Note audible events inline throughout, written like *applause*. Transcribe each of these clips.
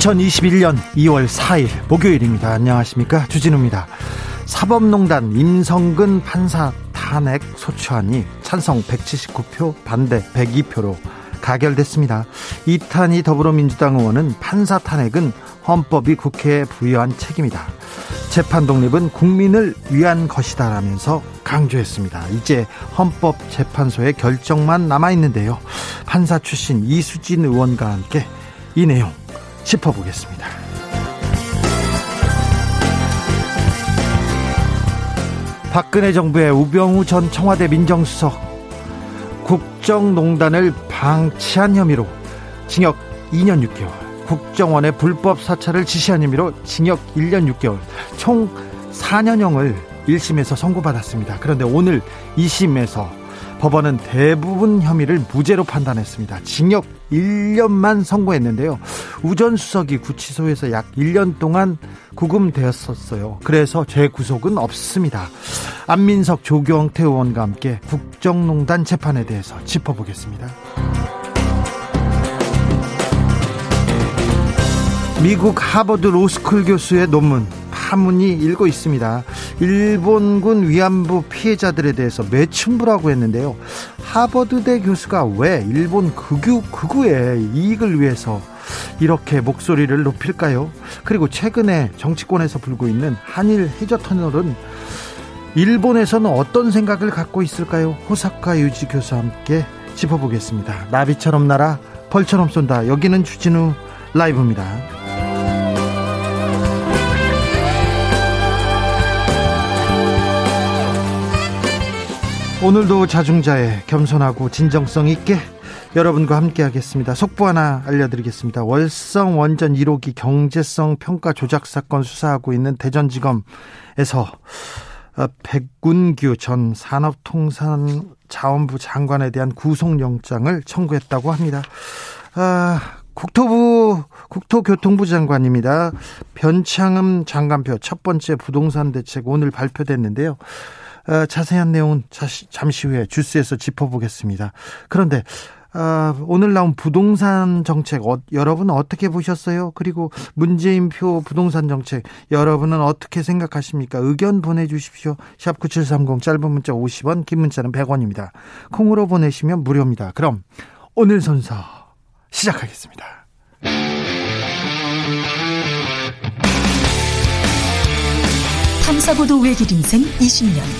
2021년 2월 4일 목요일입니다. 안녕하십니까. 주진우입니다. 사법농단 임성근 판사 탄핵 소추안이 찬성 179표 반대 102표로 가결됐습니다. 이탄희 더불어민주당 의원은 판사 탄핵은 헌법이 국회에 부여한 책임이다. 재판 독립은 국민을 위한 것이다라면서 강조했습니다. 이제 헌법재판소의 결정만 남아 있는데요. 판사 출신 이수진 의원과 함께 이 내용 짚어보겠습니다. 박근혜 정부의 우병우 전 청와대 민정수석 국정농단을 방치한 혐의로 징역 2년 6개월, 국정원의 불법 사찰을 지시한 혐의로 징역 1년 6개월, 총 4년형을 1심에서 선고받았습니다. 그런데 오늘 2심에서 법원은 대부분 혐의를 무죄로 판단했습니다. 징역 1년만 선고했는데요. 우 전 수석이 구치소에서 약 1년 동안 구금되었었어요. 그래서 재구속은 없습니다. 안민석 조경태 의원과 함께 국정농단 재판에 대해서 짚어보겠습니다. 미국 하버드 로스쿨 교수의 논문 파문이 일고 있습니다. 일본군 위안부 피해자들에 대해서 매춘부라고 했는데요. 하버드대 교수가 왜 일본 극우, 극우의 이익을 위해서 이렇게 목소리를 높일까요? 그리고 최근에 정치권에서 불고 있는 한일 해저 터널은 일본에서는 어떤 생각을 갖고 있을까요? 호사카 유지 교수와 함께 짚어보겠습니다. 나비처럼 날아 벌처럼 쏜다. 여기는 주진우 라이브입니다. 오늘도 자중자애 겸손하고 진정성 있게 여러분과 함께 하겠습니다. 속보 하나 알려드리겠습니다. 월성 원전 1호기 경제성 평가 조작 사건 수사하고 있는 대전지검에서 어, 백군규 전 산업통상자원부 장관에 대한 구속영장을 청구했다고 합니다. 아, 국토부 국토교통부 장관입니다. 변창흠 장관표 첫 번째 부동산 대책 오늘 발표됐는데요. 어, 자세한 내용은 잠시 후에 주스에서 짚어보겠습니다. 그런데 어, 오늘 나온 부동산 정책 어, 여러분 어떻게 보셨어요? 그리고 문재인표 부동산 정책 여러분은 어떻게 생각하십니까? 의견 보내주십시오. 샵 9730 짧은 문자 50원 긴 문자는 100원입니다. 콩으로 보내시면 무료입니다. 그럼 오늘 순서 시작하겠습니다. 탐사보도 외길 인생 20년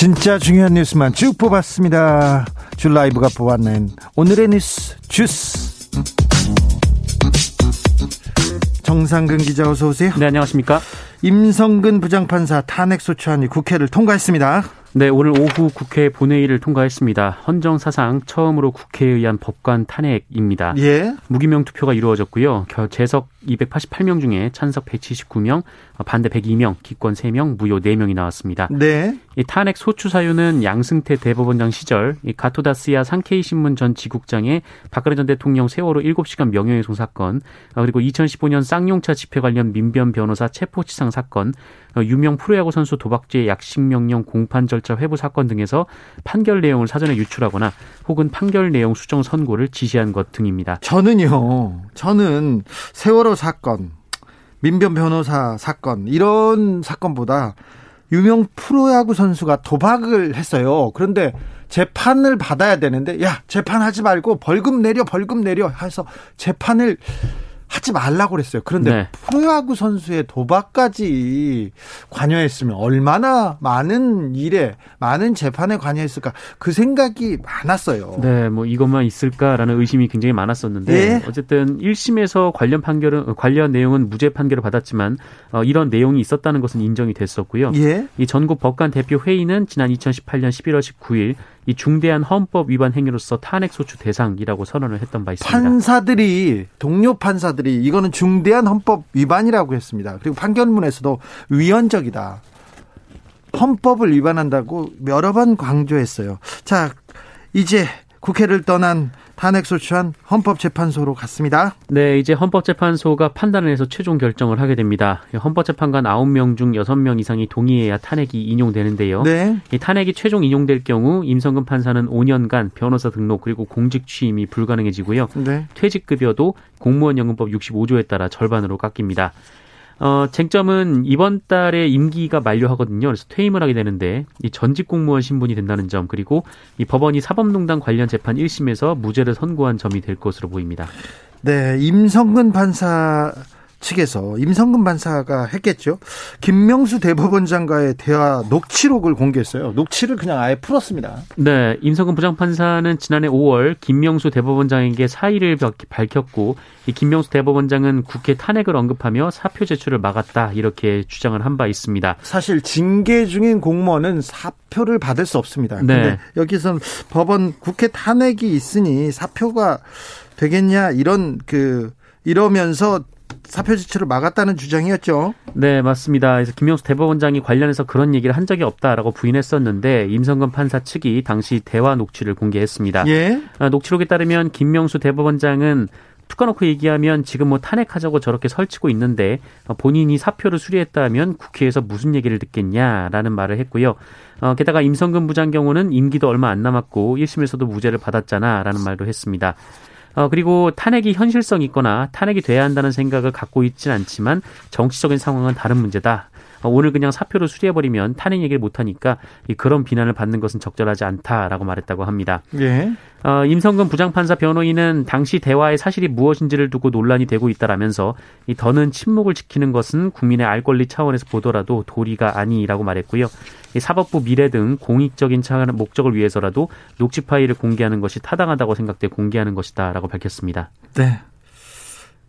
진짜 중요한 뉴스만 쭉 뽑았습니다. 줄 라이브가 뽑아낸 오늘의 뉴스 주스. 정상근 기자 어서 오세요. 네, 안녕하십니까? 임성근 부장판사 탄핵 소추안이 국회를 통과했습니다. 네, 오늘 오후 국회 본회의를 통과했습니다. 헌정 사상 처음으로 국회에 의한 법관 탄핵입니다. 예. 무기명 투표가 이루어졌고요. 재석 288명 중에 찬석 179명, 반대 102명, 기권 3명, 무효 4명이 나왔습니다. 네. 이 탄핵 소추 사유는 양승태 대법원장 시절 이 가토다스야 상케이 신문 전 지국장의 박근혜 전 대통령 세월호 7시간 명예훼손 사건, 그리고 2015년 쌍용차 집회 관련 민변 변호사 체포치상 사건, 어, 유명 프로야구 선수 도박죄 약식 명령 공판 절차 회부 사건 등에서 판결 내용을 사전에 유출하거나 혹은 판결 내용 수정 선고를 지시한 것 등입니다. 저는요. 저는 세월호 사건, 민변 변호사 사건 이런 사건보다 유명 프로야구 선수가 도박을 했어요. 그런데 재판을 받아야 되는데 야 재판하지 말고 벌금 내려 벌금 내려 해서 재판을 하지 말라고 그랬어요. 그런데 네. 프로야구 선수의 도박까지 관여했으면 얼마나 많은 일에 많은 재판에 관여했을까 그 생각이 많았어요. 네, 뭐 이것만 있을까라는 의심이 굉장히 많았었는데 네. 어쨌든 1심에서 관련 판결은 관련 내용은 무죄 판결을 받았지만 어, 이런 내용이 있었다는 것은 인정이 됐었고요. 예. 이 전국 법관 대표 회의는 지난 2018년 11월 19일 이 중대한 헌법 위반 행위로서 탄핵 소추 대상이라고 선언을 했던 바 있습니다. 판사들이 동료 판사들이 이거는 중대한 헌법 위반이라고 했습니다. 그리고 판결문에서도 위헌적이다. 헌법을 위반한다고 여러 번 강조했어요. 자, 이제 국회를 떠난 탄핵소추안 헌법재판소로 갔습니다. 네, 이제 헌법재판소가 판단을 해서 최종 결정을 하게 됩니다. 헌법재판관 9명 중 6명 이상이 동의해야 탄핵이 인용되는데요. 네. 이 탄핵이 최종 인용될 경우 임성근 판사는 5년간 변호사 등록 그리고 공직 취임이 불가능해지고요. 네. 퇴직급여도 공무원연금법 65조에 따라 절반으로 깎입니다. 어, 쟁점은 이번 달에 임기가 만료하거든요. 그래서 퇴임을 하게 되는데 이 전직 공무원 신분이 된다는 점 그리고 이 법원이 사법농단 관련 재판 1심에서 무죄를 선고한 점이 될 것으로 보입니다. 네, 임성근 판사 측에서 임성근 판사가 했겠죠. 김명수 대법원장과의 대화 녹취록을 공개했어요. 녹취를 그냥 아예 풀었습니다. 네, 임성근 부장판사는 지난해 5월 김명수 대법원장에게 사의를 밝혔고 이 김명수 대법원장은 국회 탄핵을 언급하며 사표 제출을 막았다 이렇게 주장을 한 바 있습니다. 사실 징계 중인 공무원은 사표를 받을 수 없습니다. 네. 여기서 법원 국회 탄핵이 있으니 사표가 되겠냐 이런 그 이러면서 사표 제출을 막았다는 주장이었죠. 네, 맞습니다. 그래서 김영수 대법원장이 관련해서 그런 얘기를 한 적이 없다라고 부인했었는데 임성근 판사 측이 당시 대화 녹취를 공개했습니다. 예. 아, 녹취록에 따르면 김명수 대법원장은 툭 까놓고 얘기하면 지금 뭐 탄핵하자고 저렇게 설치고 있는데 본인이 사표를 수리했다면 국회에서 무슨 얘기를 듣겠냐라는 말을 했고요. 어, 게다가 임성근 부장 경우는 임기도 얼마 안 남았고 1심에서도 무죄를 받았잖아라는 말도 했습니다. 어, 그리고 탄핵이 현실성 있거나 탄핵이 돼야 한다는 생각을 갖고 있지는 않지만 정치적인 상황은 다른 문제다. 어, 오늘 그냥 사표를 수리해버리면 탄핵 얘기를 못하니까 그런 비난을 받는 것은 적절하지 않다라고 말했다고 합니다. 예. 어, 임성근 부장판사 변호인은 당시 대화의 사실이 무엇인지를 두고 논란이 되고 있다라면서 이 더는 침묵을 지키는 것은 국민의 알 권리 차원에서 보더라도 도리가 아니라고 말했고요. 이 사법부 미래 등 공익적인 목적을 위해서라도 녹취 파일을 공개하는 것이 타당하다고 생각돼 공개하는 것이다라고 밝혔습니다. 네.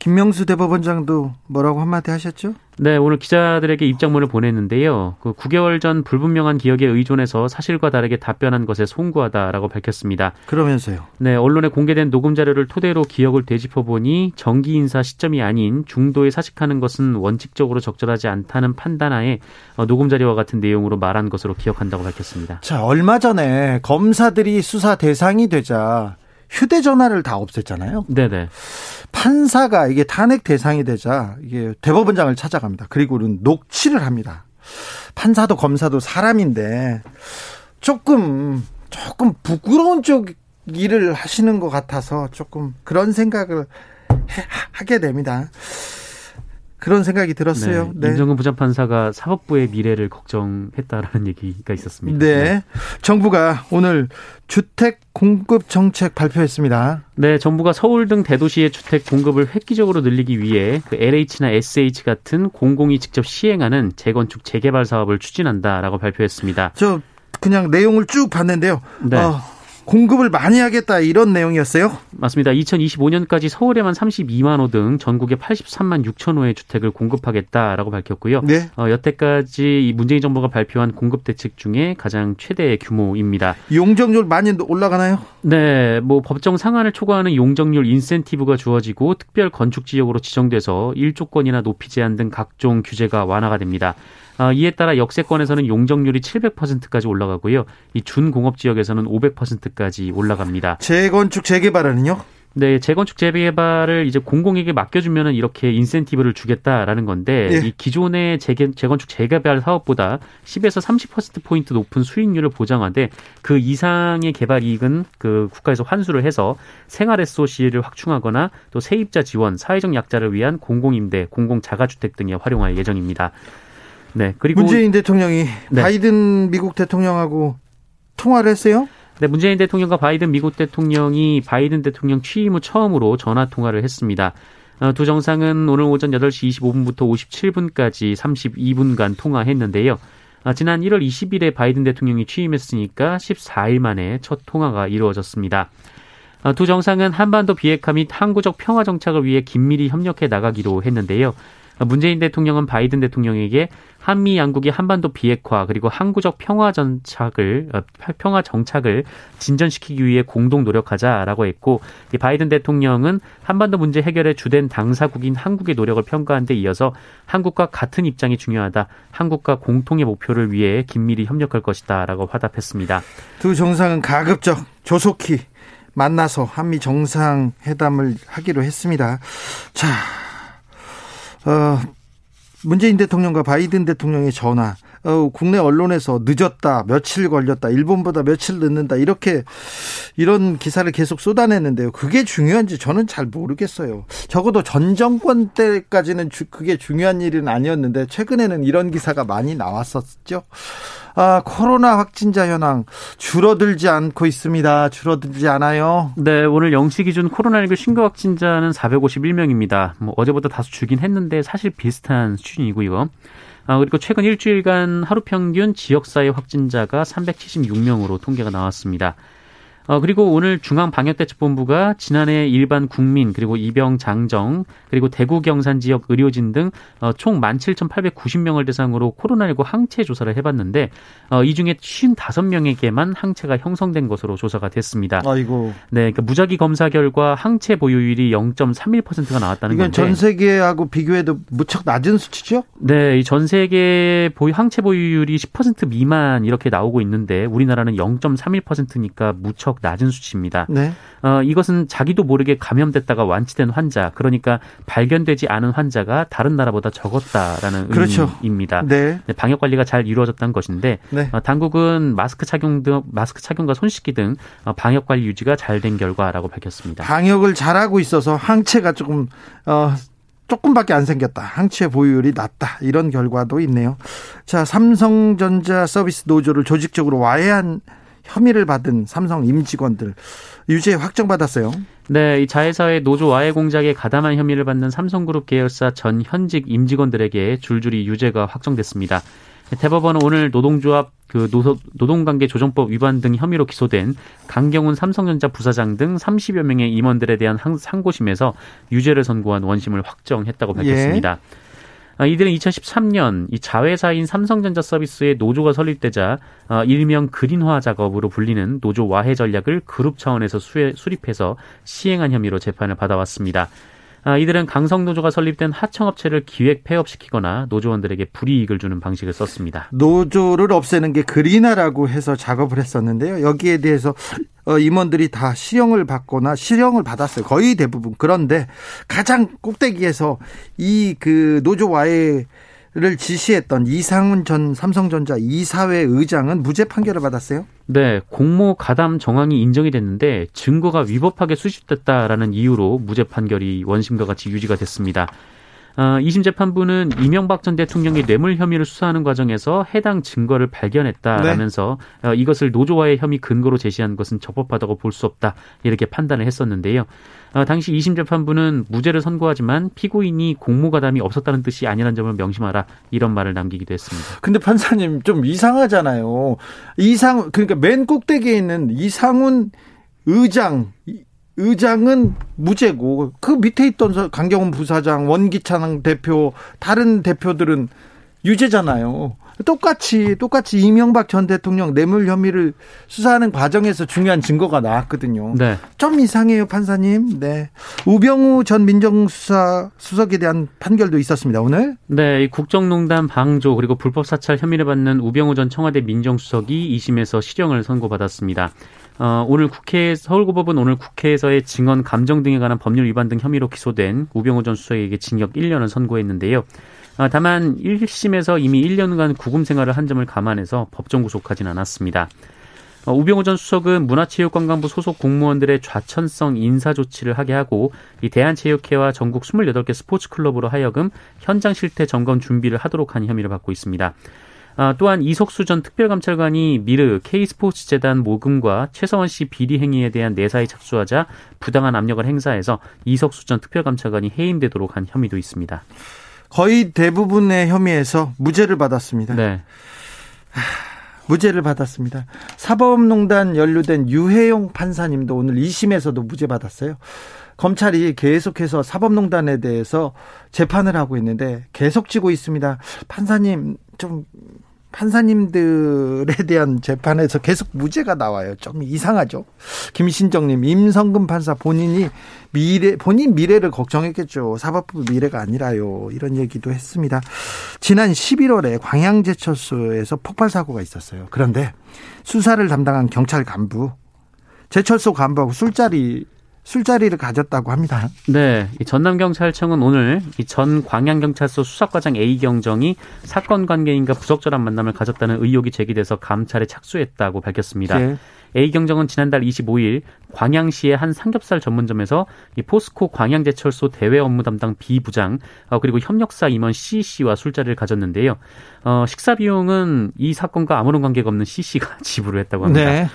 김명수 대법원장도 뭐라고 한마디 하셨죠? 네, 오늘 기자들에게 입장문을 보냈는데요. 그 9개월 전 불분명한 기억에 의존해서 사실과 다르게 답변한 것에 송구하다라고 밝혔습니다. 그러면서요. 네, 언론에 공개된 녹음 자료를 토대로 기억을 되짚어 보니 정기 인사 시점이 아닌 중도에 사직하는 것은 원칙적으로 적절하지 않다는 판단하에 어, 녹음 자료와 같은 내용으로 말한 것으로 기억한다고 밝혔습니다. 자, 얼마 전에 검사들이 수사 대상이 되자 휴대전화를 다 없앴잖아요. 네네. 판사가 이게 탄핵 대상이 되자 이게 대법원장을 찾아갑니다. 그리고는 녹취를 합니다. 판사도 검사도 사람인데 조금 조금 부끄러운 쪽 일을 하시는 것 같아서 조금 그런 생각을 하게 됩니다. 그런 생각이 들었어요. 네. 네. 임정근 부장판사가 사법부의 미래를 걱정했다라는 얘기가 있었습니다. 네. 네. 정부가 오늘 주택 공급 정책 발표했습니다. 네, 정부가 서울 등 대도시의 주택 공급을 획기적으로 늘리기 위해 그 LH나 SH 같은 공공이 직접 시행하는 재건축 재개발 사업을 추진한다라고 발표했습니다. 저 그냥 내용을 쭉 봤는데요. 네. 어, 공급을 많이 하겠다 이런 내용이었어요? 맞습니다. 2025년까지 서울에만 32만 호 등 전국에 83만 6천 호의 주택을 공급하겠다라고 밝혔고요. 네. 어, 여태까지 문재인 정부가 발표한 공급 대책 중에 가장 최대의 규모입니다. 용적률 많이 올라가나요? 네, 뭐 법정 상한을 초과하는 용적률 인센티브가 주어지고 특별 건축 지역으로 지정돼서 일조권이나 높이 제한 등 각종 규제가 완화가 됩니다. 어, 이에 따라 역세권에서는 용적률이 700%까지 올라가고요. 이 준공업 지역에서는 500%까지 올라갑니다. 재건축 재개발은요? 네, 재건축 재개발을 이제 공공에게 맡겨주면은 이렇게 인센티브를 주겠다라는 건데 예. 이 기존의 재개, 재건축 재개발 사업보다 10에서 30% 포인트 높은 수익률을 보장하되 그 이상의 개발 이익은 그 국가에서 환수를 해서 생활 SOC를 확충하거나 또 세입자 지원, 사회적 약자를 위한 공공임대, 공공 자가주택 등에 활용할 예정입니다. 네. 그리고 문재인 대통령이 네. 바이든 미국 대통령하고 통화를 했어요? 네, 문재인 대통령과 바이든 미국 대통령이 바이든 대통령 취임 후 처음으로 전화 통화를 했습니다. 어, 두 정상은 오늘 오전 8시 25분부터 57분까지 32분간 통화했는데요. 어, 지난 1월 20일에 바이든 대통령이 취임했으니까 14일 만에 첫 통화가 이루어졌습니다. 어, 두 정상은 한반도 비핵화 및 항구적 평화 정착을 위해 긴밀히 협력해 나가기로 했는데요. 문재인 대통령은 바이든 대통령에게 한미 양국이 한반도 비핵화 그리고 항구적 평화 정착을 어, 평화 정착을 진전시키기 위해 공동 노력하자라고 했고 바이든 대통령은 한반도 문제 해결의 주된 당사국인 한국의 노력을 평가한 데 이어서 한국과 같은 입장이 중요하다. 한국과 공통의 목표를 위해 긴밀히 협력할 것이다라고 화답했습니다. 두 정상은 가급적 조속히 만나서 한미 정상 회담을 하기로 했습니다. 자, 어, 문재인 대통령과 바이든 대통령의 전화, 어, 국내 언론에서 늦었다, 며칠 걸렸다, 일본보다 며칠 늦는다, 이렇게, 이런 기사를 계속 쏟아냈는데요. 그게 중요한지 저는 잘 모르겠어요. 적어도 전 정권 때까지는 주, 그게 중요한 일은 아니었는데, 최근에는 이런 기사가 많이 나왔었죠. 아, 코로나 확진자 현황 줄어들지 않고 있습니다. 줄어들지 않아요. 네, 오늘 0시 기준 코로나19 신규 확진자는 451명입니다. 뭐 어제보다 다소 줄긴 했는데 사실 비슷한 수준이고요. 아, 그리고 최근 일주일간 하루 평균 지역사회 확진자가 376명으로 통계가 나왔습니다. 어, 그리고 오늘 중앙방역대책본부가 지난해 일반 국민 그리고 입영 장정 그리고 대구 경산 지역 의료진 등총 어, 17,890명을 대상으로 코로나19 항체 조사를 해봤는데 어, 이 중에 55명에게만 항체가 형성된 것으로 조사가 됐습니다. 아이고. 네, 그러니까 무작위 검사 결과 항체 보유율이 0.31%가 나왔다는 이건 건데. 전 세계하고 비교해도 무척 낮은 수치죠? 네, 이 전 세계 보유 항체 보유율이 10% 미만 이렇게 나오고 있는데 우리나라는 0.31%니까 무척 낮은 수치입니다. 네. 어, 이것은 자기도 모르게 감염됐다가 완치된 환자, 그러니까 발견되지 않은 환자가 다른 나라보다 적었다라는 그렇죠. 의미입니다. 네. 네, 방역 관리가 잘 이루어졌다는 것인데 네. 어, 당국은 마스크 착용 등 마스크 착용과 손 씻기 등 어, 방역 관리 유지가 잘 된 결과라고 밝혔습니다. 방역을 잘하고 있어서 항체가 조금 어 조금밖에 안 생겼다. 항체 보유율이 낮다. 이런 결과도 있네요. 자, 삼성전자 서비스 노조를 조직적으로 와해한 혐의를 받은 삼성 임직원들 유죄 확정받았어요. 네, 이 자회사의 노조 와해 공작에 가담한 혐의를 받는 삼성그룹 계열사 전 현직 임직원들에게 줄줄이 유죄가 확정됐습니다. 대법원은 오늘 노동조합 그 노동관계 조정법 위반 등 혐의로 기소된 강경훈 삼성전자 부사장 등 30여 명의 임원들에 대한 상고심에서 유죄를 선고한 원심을 확정했다고 밝혔습니다. 예. 이들은 2013년 이 자회사인 삼성전자 서비스의 노조가 설립되자 일명 그린화 작업으로 불리는 노조 와해 전략을 그룹 차원에서 수립해서 시행한 혐의로 재판을 받아왔습니다. 아, 이들은 강성노조가 설립된 하청업체를 기획 폐업시키거나 노조원들에게 불이익을 주는 방식을 썼습니다. 노조를 없애는 게 그리나라고 해서 작업을 했었는데요. 여기에 대해서 어, 임원들이 다 시형을 받거나 실형을 받았어요. 거의 대부분. 그런데 가장 꼭대기에서 이 그 노조와의 를 지시했던 이상훈 전 삼성전자 이사회 의장은 무죄 판결을 받았어요. 네, 공모 가담 정황이 인정이 됐는데 증거가 위법하게 수집됐다라는 이유로 무죄 판결이 원심과 같이 유지가 됐습니다. 어, 2심 재판부는 이명박 전 대통령의 뇌물 혐의를 수사하는 과정에서 해당 증거를 발견했다라면서 네. 어, 이것을 노조와의 혐의 근거로 제시한 것은 적법하다고 볼 수 없다 이렇게 판단을 했었는데요. 어, 당시 2심 재판부는 무죄를 선고하지만 피고인이 공모가담이 없었다는 뜻이 아니라는 점을 명심하라 이런 말을 남기기도 했습니다. 근데 판사님 좀 이상하잖아요. 이상 그러니까 맨 꼭대기에 있는 이상훈 의장 의장은 무죄고 그 밑에 있던 강경훈 부사장, 원기찬 대표, 다른 대표들은 유죄잖아요. 똑같이 똑같이 이명박 전 대통령 뇌물 혐의를 수사하는 과정에서 중요한 증거가 나왔거든요. 네. 좀 이상해요, 판사님. 네. 우병우 전 민정수사 수석에 대한 판결도 있었습니다. 오늘. 네, 국정농단 방조 그리고 불법 사찰 혐의를 받는 우병우 전 청와대 민정수석이 2심에서 실형을 선고받았습니다. 어, 오늘 국회 서울고법은 오늘 국회에서의 증언 감정 등에 관한 법률 위반 등 혐의로 기소된 우병우 전 수석에게 징역 1년을 선고했는데요. 어, 다만 1심에서 이미 1년간 구금 생활을 한 점을 감안해서 법정 구속하진 않았습니다. 어, 우병우 전 수석은 문화체육관광부 소속 공무원들의 좌천성 인사 조치를 하게 하고 이 대한체육회와 전국 28개 스포츠 클럽으로 하여금 현장 실태 점검 준비를 하도록 한 혐의를 받고 있습니다. 아, 또한 이석수 전 특별감찰관이 미르 K스포츠 재단 모금과 최서원 씨 비리 행위에 대한 내사에 착수하자 부당한 압력을 행사해서 이석수 전 특별감찰관이 해임되도록 한 혐의도 있습니다. 거의 대부분의 혐의에서 무죄를 받았습니다. 네. 무죄를 받았습니다. 사법농단 연루된 유해용 판사님도 오늘 2심에서도 무죄 받았어요. 검찰이 계속해서 사법농단에 대해서 재판을 하고 있는데 계속 지고 있습니다. 판사님 좀 판사님들에 대한 재판에서 계속 무죄가 나와요. 좀 이상하죠. 김신정님, 임성근 판사 본인이 미래, 본인 미래를 걱정했겠죠. 사법부 미래가 아니라요. 이런 얘기도 했습니다. 지난 11월에 광양제철소에서 폭발 사고가 있었어요. 그런데 수사를 담당한 경찰 간부, 제철소 간부하고 술자리 술자리를 가졌다고 합니다. 네, 전남경찰청은 오늘 전 광양경찰서 수사과장 A 경정이 사건 관계인과 부적절한 만남을 가졌다는 의혹이 제기돼서 감찰에 착수했다고 밝혔습니다. 네. A 경정은 지난달 25일 광양시의 한 삼겹살 전문점에서 이 포스코 광양제철소 대외 업무 담당 B 부장 어, 그리고 협력사 임원 C 씨와 술자리를 가졌는데요. 어, 식사 비용은 이 사건과 아무런 관계가 없는 C 씨가 *laughs* 지불을 했다고 합니다. 네.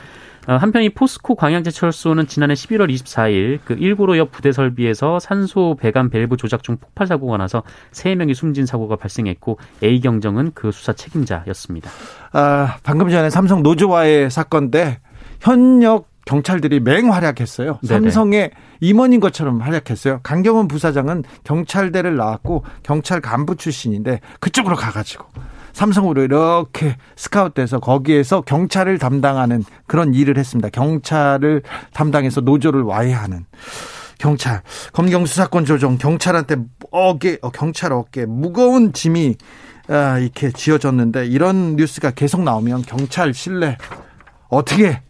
어, 한편 이 포스코 광양제철소는 지난해 11월 24일 그 1구로 옆 부대 설비에서 산소 배관 밸브 조작 중 폭발 사고가 나서 3명이 숨진 사고가 발생했고 A 경정은 그 수사 책임자였습니다. 아, 방금 전에 삼성 노조와의 사건 때 현역 경찰들이 맹활약했어요. 삼성의 임원인 것처럼 활약했어요. 강경원 부사장은 경찰대를 나왔고 경찰 간부 출신인데 그쪽으로 가가지고 삼성으로 이렇게 스카웃돼서 거기에서 경찰을 담당하는 그런 일을 했습니다. 경찰을 담당해서 노조를 와해하는 경찰 검경 수사권 조정 경찰한테 어깨 어, 경찰 어깨 무거운 짐이 아, 이렇게 지어졌는데 이런 뉴스가 계속 나오면 경찰 신뢰 어떻게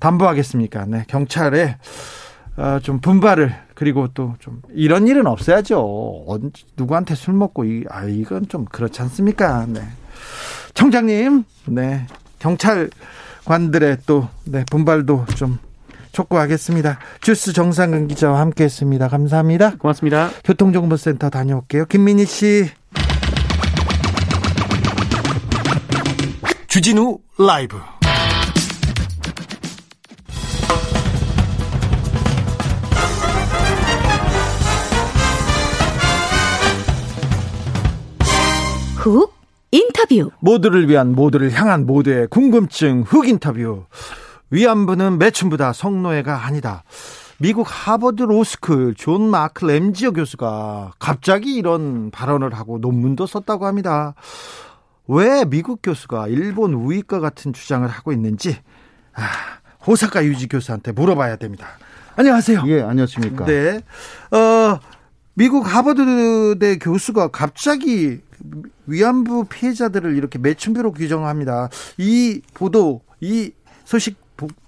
담보하겠습니까? 네, 경찰에 어, 좀 분발을 그리고 또 좀 이런 일은 없어야죠. 누구한테 술 먹고 이, 아 이건 좀 그렇지 않습니까? 네. 청장님, 네. 경찰관들의 또, 네, 분발도 좀 촉구하겠습니다. 주스 정상근 기자와 함께 했습니다. 감사합니다. 고맙습니다. 교통정보센터 다녀올게요. 김민희 씨. 주진우 라이브. 훅 인터뷰. 모두를 위한 모두를 향한 모두의 궁금증 훅 인터뷰. 위안부는 매춘부다 성노예가 아니다. 미국 하버드 로스쿨 존 마크 램지어 교수가 갑자기 이런 발언을 하고 논문도 썼다고 합니다. 왜 미국 교수가 일본 우익과 같은 주장을 하고 있는지 아, 호사카 유지 교수한테 물어봐야 됩니다. 안녕하세요. 예, 안녕하십니까. 네. 어, 미국 하버드대 교수가 갑자기 위안부 피해자들을 이렇게 매춘부로 규정합니다. 이 보도, 이 소식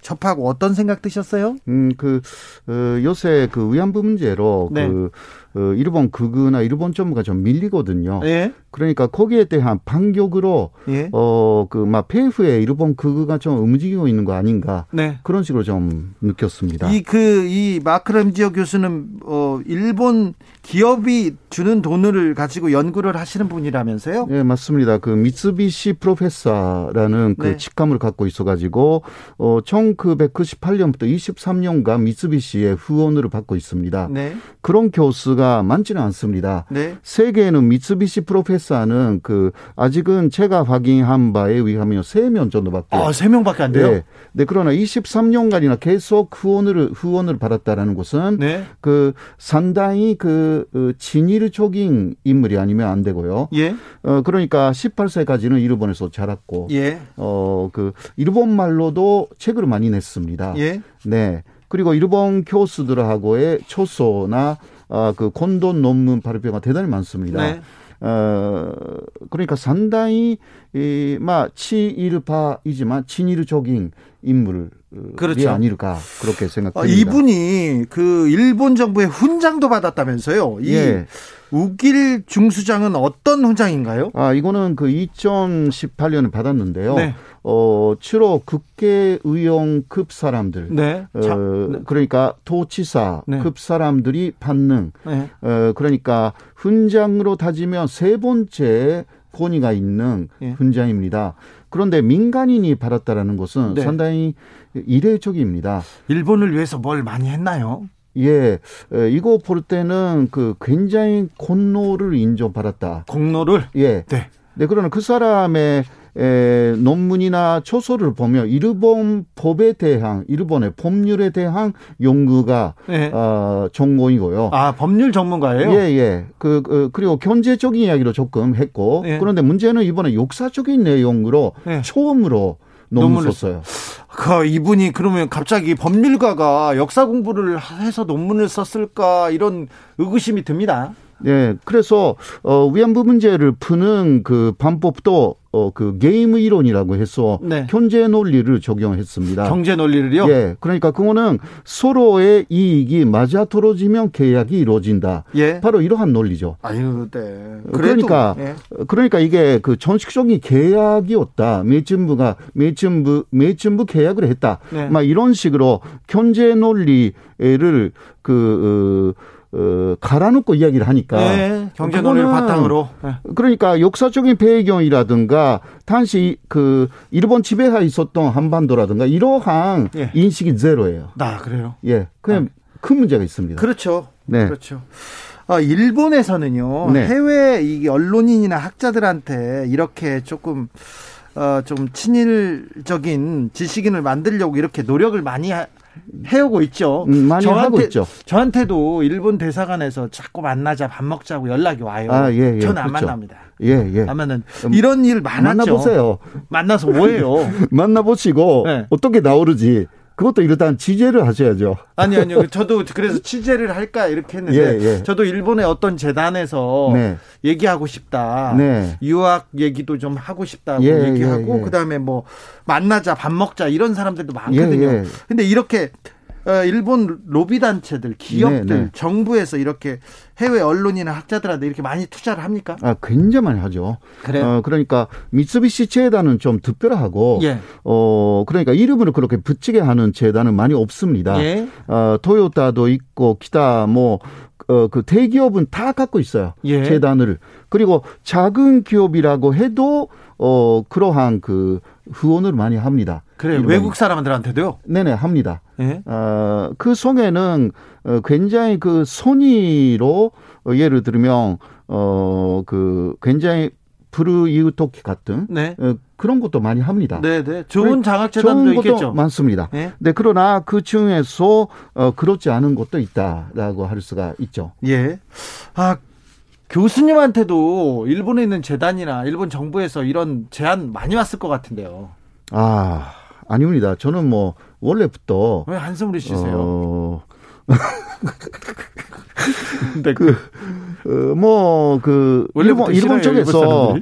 접하고 어떤 생각 드셨어요? 음, 그, 어, 요새 그 위안부 문제로 네. 그, 어, 일본 극우나 일본 정부가 좀 밀리거든요. 예. 그러니까 거기에 대한 반격으로 예. 어그막 폐후에 일본 극우가 좀 움직이고 있는 거 아닌가 네. 그런 식으로 좀 느꼈습니다. 이 그이 그, 마크람지어 교수는 어 일본 기업이 주는 돈을 가지고 연구를 하시는 분이라면서요? 네 맞습니다. 그 미쓰비시 프로페서라는 그 네. 직함을 갖고 있어가지고 어 1998년부터 23년간 미쓰비시의 후원을 받고 있습니다. 네. 그런 교수가 많지는 않습니다. 네. 세계에는 미쓰비시 프로페서 는 그 아직은 제가 확인한 바에 의하면 3명 정도밖에 아, 3명밖에 안 돼요? 네. 네, 그러나 23년간이나 계속 후원을 후원을 받았다라는 것은 네. 그 상당히 그 어, 진일적인 인물이 아니면 안 되고요. 예. 어 그러니까 18세까지는 일본에서 자랐고 예. 어그 일본 말로도 책을 많이 냈습니다. 예. 네. 그리고 일본 교수들하고의 초소나 아, 그 곤돈 논문 발표가 대단히 많습니다. 네. 어, 그러니까 상당히, 이, 마, 치일파이지만 친일적인 인물이 그렇죠. 아닐까 그렇게 생각합니다. 아, 이분이 그 일본 정부의 훈장도 받았다면서요? 이 예. 우길 중수장은 어떤 훈장인가요? 아 이거는 그 2018년에 받았는데요. 네. 어 주로 국회의원급 사람들, 네. 어, 네. 그러니까 도치사급 네. 사람들이 받는, 네. 어 그러니까 훈장으로 따지면 세 번째 권위가 있는 예. 훈장입니다. 그런데 민간인이 받았다라는 것은 네. 상당히 이례적입니다. 일본을 위해서 뭘 많이 했나요? 예, 이거 볼 때는 그 굉장히 공로를 인정받았다. 공로를? 예. 네. 네, 그러나 그 사람의 에, 논문이나 초소를 보면 일본 법에 대한 일본의 법률에 대한 연구가 네. 어, 전공이고요. 아 법률 전문가예요? 예예. 예. 그, 그 그리고 경제적인 이야기로 조금 했고 네. 그런데 문제는 이번에 역사적인 내용으로 네. 처음으로 논문을 썼어요. 그 이분이 그러면 갑자기 법률가가 역사 공부를 해서 논문을 썼을까 이런 의구심이 듭니다. 네, 그래서 어 위안부 문제를 푸는 그 방법도 어, 그 게임 이론이라고 해서 네. 경제 논리를 적용했습니다. 경제 논리를요? 예. 그러니까 그거는 서로의 이익이 맞아 떨어지면 계약이 이루어진다. 예. 바로 이러한 논리죠. 아유, 네. 그러니까 예. 그러니까 이게 그 정식적인 계약이었다. 매춘부가 매춘부 매춘부 계약을 했다. 네. 막 이런 식으로 경제 논리를 그 어, 어, 갈아놓고 이야기를 하니까. 네, 경제론을 바탕으로. 네. 그러니까 역사적인 배경이라든가 당시 그 일본 지배하에 있었던 한반도라든가 이러한 네. 인식이 제로예요. 아, 그래요? 예. 그냥 아. 큰 문제가 있습니다. 그렇죠. 네. 그렇죠. 어, 일본에서는요, 네. 해외 이 언론인이나 학자들한테 이렇게 조금 어, 좀 친일적인 지식인을 만들려고 이렇게 노력을 많이 하, 해오고 있죠. 음, 많이 저한테, 하고 있죠. 저한테도 일본 대사관에서 자꾸 만나자 밥 먹자고 연락이 와요. 아, 예, 예. 저는 안 그렇죠. 만납니다. 예, 예. 하면은 음, 이런 일 많았죠. 만나보세요. 만나서 뭐예요? *laughs* 만나보시고 네. 어떻게 나오르지 그것도 일단 취재를 하셔야죠. 아니 아니요. *laughs* 저도 그래서 취재를 할까 이렇게 했는데 예, 예. 저도 일본의 어떤 재단에서 네. 얘기하고 싶다. 네. 유학 얘기도 좀 하고 싶다고 예, 얘기하고 예, 예. 그다음에 뭐 만나자 밥 먹자 이런 사람들도 많거든요. 예, 근데 이렇게 어, 일본 로비 단체들, 기업들, 네, 네. 정부에서 이렇게 해외 언론이나 학자들한테 이렇게 많이 투자를 합니까? 아, 굉장히 많이 하죠. 그래요. 어, 그러니까 미쓰비시 재단은 좀 특별하고, 예. 어, 그러니까 이름을 그렇게 붙이게 하는 재단은 많이 없습니다. 예. 어, 토요타도 있고, 기타 뭐 어, 그 대기업은 다 갖고 있어요. 예. 재단을. 그리고 작은 기업이라고 해도 어, 그러한 그 후원을 많이 합니다. 그래 외국 사람들한테도요? 네네 합니다. 예? 어, 그 속에는 어, 굉장히 그 손이로 어, 예를 들면 어, 그 굉장히 브루이우토키 같은 네. 어, 그런 것도 많이 합니다. 네, 네. 좋은 장학 재단도 있겠죠. 많습니다. 네. 네, 그러나 그 중에서 어, 그렇지 않은 것도 있다라고 할 수가 있죠. 예. 아, 교수님한테도 일본에 있는 재단이나 일본 정부에서 이런 제안 많이 왔을 것 같은데요. 아, 아닙니다. 저는 뭐 원래부터 왜 한숨을 쉬세요? 어... *laughs* 네, 그, 어, 뭐, 그, 일본, 일본 쪽에서,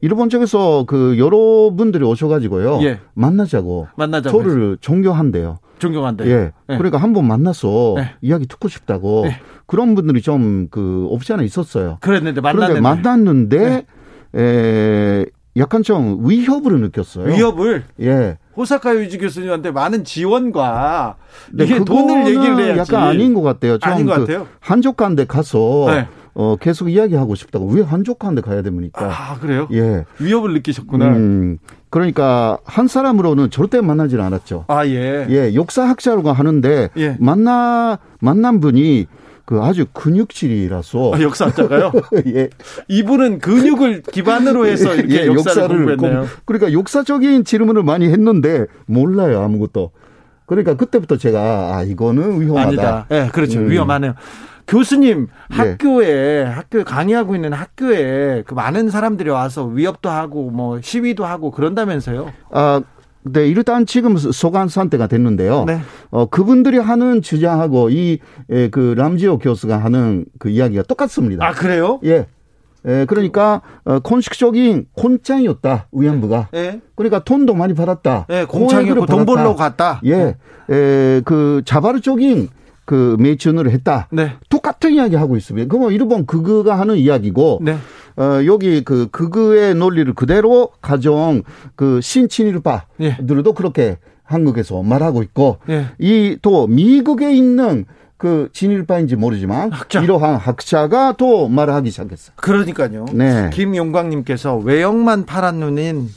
일본 쪽에서 그 여러분들이 오셔가지고요. 예. 만나자고. 만나자고. 저를 존경한대요. 존경한대요. 예. 예. 그러니까 한 번 만나서 예. 이야기 듣고 싶다고. 예. 그런 분들이 좀 그 없지 않아 있었어요. 그랬는데 만났는데. 만났는데, 예. 에, 약간 좀 위협을 느꼈어요. 위협을? 예. 호사카 유지 교수님한테 많은 지원과 네, 이게 돈을 얘기를 해야지. 약간 아닌 것 같아요. 아닌 것그 같아요. 한족한데 가서 네. 어, 계속 이야기하고 싶다고 왜 한족한데 가야 됩니까? 아 그래요? 예. 위협을 느끼셨구나. 음, 그러니까 한 사람으로는 절대 만나지는 않았죠. 아 예. 예, 역사학자로 하는데 예. 만나 만난 분이 그 아주 근육질이라서 아, 역사학자가요? *laughs* 예. 이분은 근육을 기반으로 해서 이렇게 예, 역사를, 역사를 공부했네요. 그러니까 역사적인 질문을 많이 했는데 몰라요 아무것도. 그러니까 그때부터 제가 아 이거는 위험하다. 아니다. 예, 네, 그렇죠. 음. 위험하네요. 교수님 예. 학교에 네. 학교 강의하고 있는 학교에 그 많은 사람들이 와서 위협도 하고 뭐 시위도 하고 그런다면서요? 아 네, 일단 지금 소관 상태가 됐는데요. 네. 어, 그분들이 하는 주장하고 이, 에, 그, 람지오 교수가 하는 그 이야기가 똑같습니다. 아, 그래요? 예. 에, 그러니까, 어, 공식적인 콘짱이었다, 위안부가. 예. 그러니까 돈도 많이 받았다. 예, 공창이었고 돈 벌러 갔다. 예. 에, 그, 자바르적인 그 매춘을 했다. 네. 똑같은 이야기 하고 있습니다. 그뭐 일본 그거가 하는 이야기고. 네. 어, 여기 그 극의 논리를 그대로 가져온 그 신친일파들도 예. 그렇게 한국에서 말하고 있고 예. 이또 미국에 있는 그 진일파인지 모르지만 학자. 이러한 학자가 또 말을 하기 시작했어요. 그러니까요. 네. 김용광님께서 외형만 파란 눈인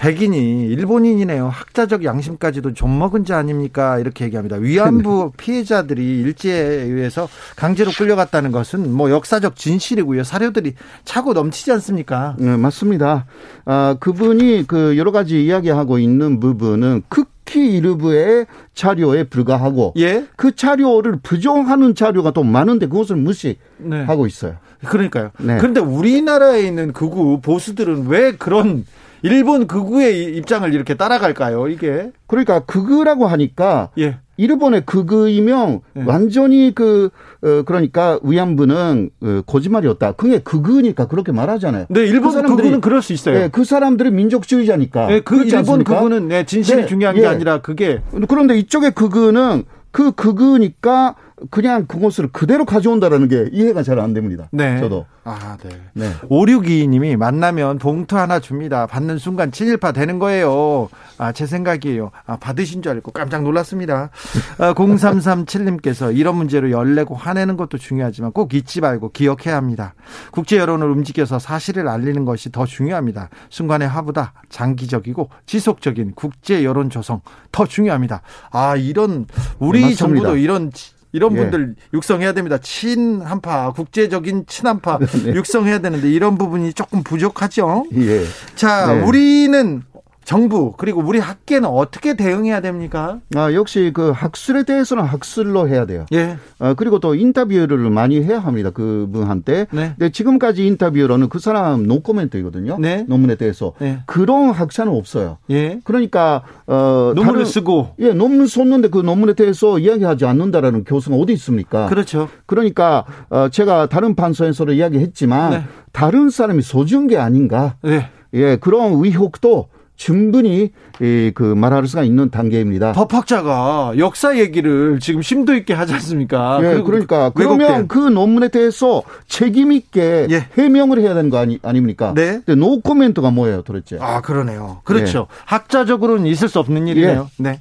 백인이 일본인이네요. 학자적 양심까지도 좀 먹은 자 아닙니까? 이렇게 얘기합니다. 위안부 *laughs* 피해자들이 일제에 의해서 강제로 끌려갔다는 것은 뭐 역사적 진실이고요. 사료들이 차고 넘치지 않습니까? 네, 맞습니다. 아, 그분이 그 여러 가지 이야기하고 있는 부분은 극히 일부의 자료에 불과하고 예? 그 자료를 부정하는 자료가 또 많은데 그것을 무시하고 네. 있어요. 그러니까요. 네. 그런데 우리나라에 있는 극우 보수들은 왜 그런 일본 극우의 입장을 이렇게 따라갈까요? 이게 그러니까 극우라고 하니까 예. 일본의 극우이면 예. 완전히 그 어, 그러니까 위안부는 어, 거짓말이었다. 그게 극우니까 그렇게 말하잖아요. 네, 일본 그 극우는 그럴 수 있어요. 네, 그 사람들이 민족주의자니까. 네, 그 일본 않습니까? 극우는 네, 진실이 네, 중요한 게 예. 아니라 그게 그런데 이쪽의 극우는 그 극우니까 그냥 그것을 그대로 가져온다라는 게 이해가 잘 안 됩니다. 네. 저도. 아, 네. 네. 5622님이 만나면 봉투 하나 줍니다. 받는 순간 친일파 되는 거예요. 아, 제 생각이에요. 아, 받으신 줄 알고 깜짝 놀랐습니다. 아, 0337님께서 이런 문제로 열내고 화내는 것도 중요하지만 꼭 잊지 말고 기억해야 합니다. 국제 여론을 움직여서 사실을 알리는 것이 더 중요합니다. 순간의 화보다 장기적이고 지속적인 국제 여론 조성 더 중요합니다. 아, 이런 우리 네, 정부도 이런 이런 예. 분들 육성해야 됩니다. 친한파, 국제적인 친한파 네. 육성해야 되는데 이런 부분이 조금 부족하죠. 예. 자, 네. 우리는 정부 그리고 우리 학계는 어떻게 대응해야 됩니까? 아 역시 그 학술에 대해서는 학술로 해야 돼요. 예. 아, 그리고 또 인터뷰를 많이 해야 합니다. 그분한테. 네. 근데 지금까지 인터뷰로는 그 사람 노코멘트이거든요. 네. 논문에 대해서 네. 그런 학자는 없어요. 예. 그러니까 어 논문을 다른, 쓰고 예 논문 썼는데 그 논문에 대해서 이야기하지 않는다라는 교수가 어디 있습니까? 그렇죠. 그러니까 어 제가 다른 판서에서도 이야기했지만 네. 다른 사람이 써준 게 아닌가. 네. 예 그런 의혹도 충분히 그 말할 수가 있는 단계입니다. 법학자가 역사 얘기를 지금 심도 있게 하지 않습니까? 예, 그러니까 그러면 그 논문에 대해서 책임 있게 예. 해명을 해야 되는 거 아니, 아닙니까? 네. 근데 노 코멘트가 뭐예요, 도대체? 아, 그러네요. 그렇죠. 예. 학자적으로는 있을 수 없는 일이네요. 예. 네.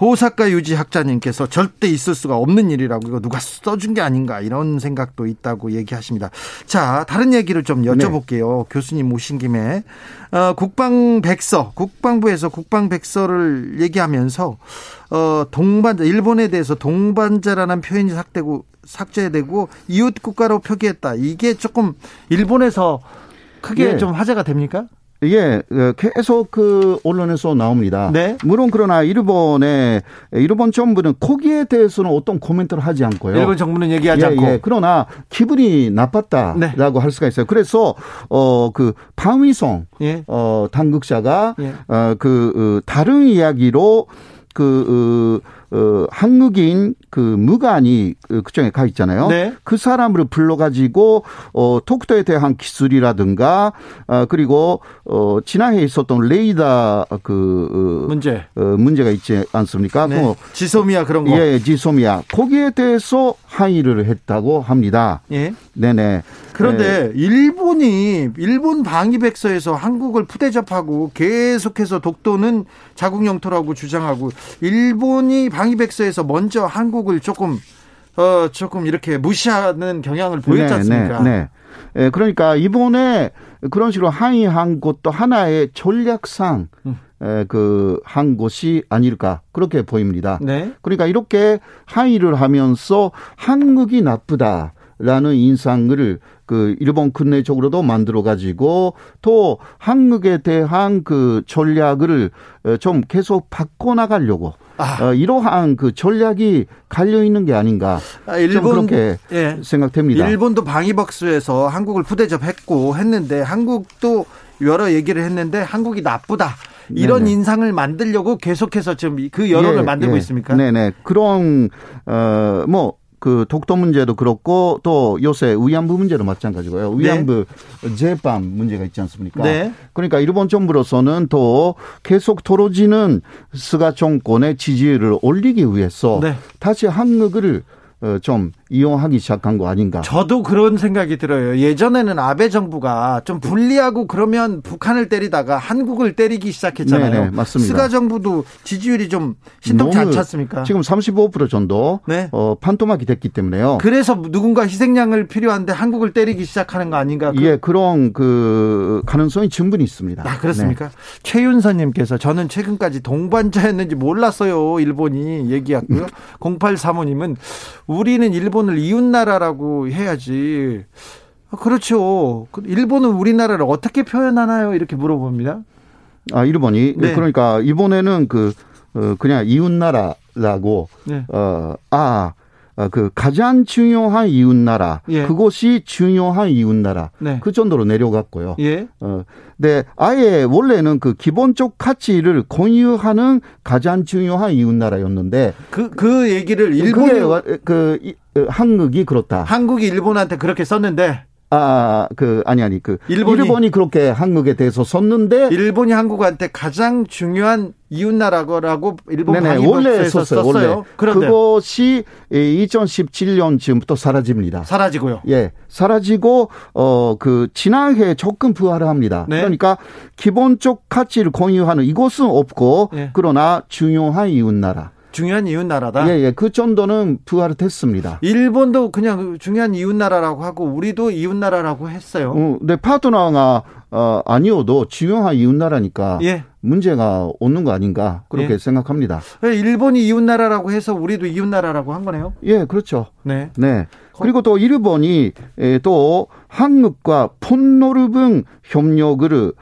호사카 유지 학자님께서 절대 있을 수가 없는 일이라고 이거 누가 써준 게 아닌가 이런 생각도 있다고 얘기하십니다. 자, 다른 얘기를 좀 여쭤볼게요. 네. 교수님 오신 김에 어, 국방백서, 국방부에서 국방백서를 얘기하면서 어, 동반자, 일본에 대해서 동반자라는 표현이 삭되고 삭제되고 이웃 국가로 표기했다. 이게 조금 일본에서 크게 네. 좀 화제가 됩니까? 예, 어, 계속 그 언론에서 나옵니다. 네. 물론 그러나 일본의 일본 정부는 거기에 대해서는 어떤 코멘트를 하지 않고요. 일본 정부는 얘기하지 예, 않고. 예, 그러나 기분이 나빴다라고 네. 할 수가 있어요. 그래서 어그 방위성 예. 어 당국자가 예. 어그 어, 다른 이야기로 그 어, 어, 한국인 그 무관이 그 그쪽에 가 있잖아요. 네. 그 사람을 불러가지고 어, 독도에 대한 기술이라든가 어, 그리고 어, 지난해 있었던 레이더 그 어, 문제 어, 문제가 있지 않습니까? 네. 그, 지소미아 그런 거. 예, 지소미아 거기에 대해서 항의를 했다고 합니다. 예. 네네. 그런데 네. 일본이 일본 방위백서에서 한국을 푸대접하고 계속해서 독도는 자국 영토라고 주장하고 일본이 방위백서에서 먼저 한국을 조금 어 조금 이렇게 무시하는 경향을 보였지 네, 않습니까? 네, 네. 네. 그러니까 이번에 그런 식으로 항의한 것도 하나의 전략상 음. 그한 곳이 아닐까 그렇게 보입니다. 네. 그러니까 이렇게 항의를 하면서 한국이 나쁘다 라는 인상을 그 일본 근내적으로도 만들어 가지고 또 한국에 대한 그 전략을 좀 계속 바꿔 나가려고 아. 어, 이러한 그 전략이 갈려 있는 게 아닌가 아, 일본, 그렇게 예. 생각됩니다. 일본도 방위박수에서 한국을 푸대접했고 했는데 한국도 여러 얘기를 했는데 한국이 나쁘다. 이런 네네. 인상을 만들려고 계속해서 지금 그 여론을 예, 만들고 예. 있습니까? 네네. 그런 어 뭐 그 독도 문제도 그렇고 또 요새 위안부 문제도 마찬가지고요. 네. 위안부 네. 재판 문제가 있지 않습니까? 네. 그러니까 일본 정부로서는 또 계속 떨어지는 스가 정권의 지지율을 올리기 위해서 네. 다시 한국을 어, 좀 이용하기 시작한 거 아닌가. 저도 그런 생각이 들어요. 예전에는 아베 정부가 좀 불리하고 그러면 북한을 때리다가 한국을 때리기 시작했잖아요. 네네, 맞습니다. 스가 정부도 지지율이 좀 신통치 않지 않습니까? 지금 35% 정도 네. 어, 판토막이 됐기 때문에요. 그래서 누군가 희생양을 필요한데 한국을 때리기 시작하는 거 아닌가? 그... 예, 그런 그 가능성이 충분히 있습니다. 아, 그렇습니까? 네. 최윤선님께서 저는 최근까지 동반자였는지 몰랐어요. 일본이 얘기했고요. 0835님은 우리는 일본 을 이웃나라라고 해야지. 아, 그렇죠. 그 일본은 우리나라를 어떻게 표현하나요? 이렇게 물어봅니다. 아, 일본이? 네. 그러니까 이번에는 그, 어, 그냥 이웃나라라고, 네. 어, 아, 어, 그 가장 중요한 이웃 나라 예. 그것이 중요한 이웃 나라 네. 그 정도로 내려갔고요. 예. 어, 네, 아예 원래는 그 기본적 가치를 공유하는 가장 중요한 이웃 나라였는데 그그 그 얘기를 일본이 그 어, 한국이 그렇다. 한국이 일본한테 그렇게 썼는데 아, 그, 아니, 아니, 그, 일본이, 일본이 그렇게 한국에 대해서 썼는데. 일본이 한국한테 가장 중요한 이웃나라라고 일본 네네, 원래 썼어요. 원래. 그런데 그것이 2017년쯤부터 사라집니다. 사라지고요. 예. 사라지고, 어, 그, 지난해 조금 부활을 합니다. 네. 그러니까 기본적 가치를 공유하는 이것은 없고, 네. 그러나 중요한 이웃나라. 중요한 이웃 나라다. 예, 예. 그 정도는 부활을 했습니다. 일본도 그냥 중요한 이웃 나라라고 하고 우리도 이웃 나라라고 했어요. 어, 네, 파트너가 어, 아니어도 중요한 이웃 나라니까 예. 문제가 없는 거 아닌가 그렇게 예. 생각합니다. 예, 일본이 이웃 나라라고 해서 우리도 이웃 나라라고 한 거네요. 예, 그렇죠. 네. 네. 그리고 또 일본이 또 한국과 폰노르붕 협력을 어,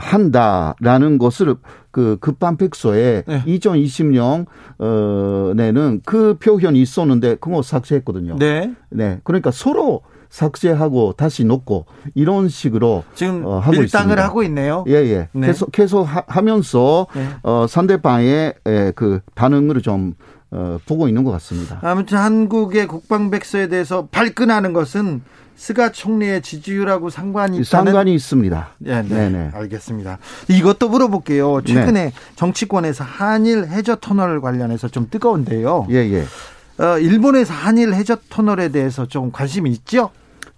한다라는 것을 그 급반백소에 네. 2020년 어 내는 그 표현이 있었는데 그거 삭제했거든요. 네. 네. 그러니까 서로 삭제하고 다시 놓고 이런 식으로 지금 어, 하고 밀당을 있습니다. 하고 있네요. 예, 예. 네. 계속 계속 하, 면서 네. 어 상대방의 에, 그 반응을 좀 어, 보고 있는 것 같습니다. 아무튼 한국의 국방백서에 대해서 발끈하는 것은 스가 총리의 지지율하고 상관이 있다는 상관이 있습니다. 네, 네, 네. 알겠습니다. 이것도 물어볼게요. 최근에 네. 정치권에서 한일 해저 터널 관련해서 좀 뜨거운데요. 예, 예. 어, 일본에서 한일 해저 터널에 대해서 좀 관심이 있죠?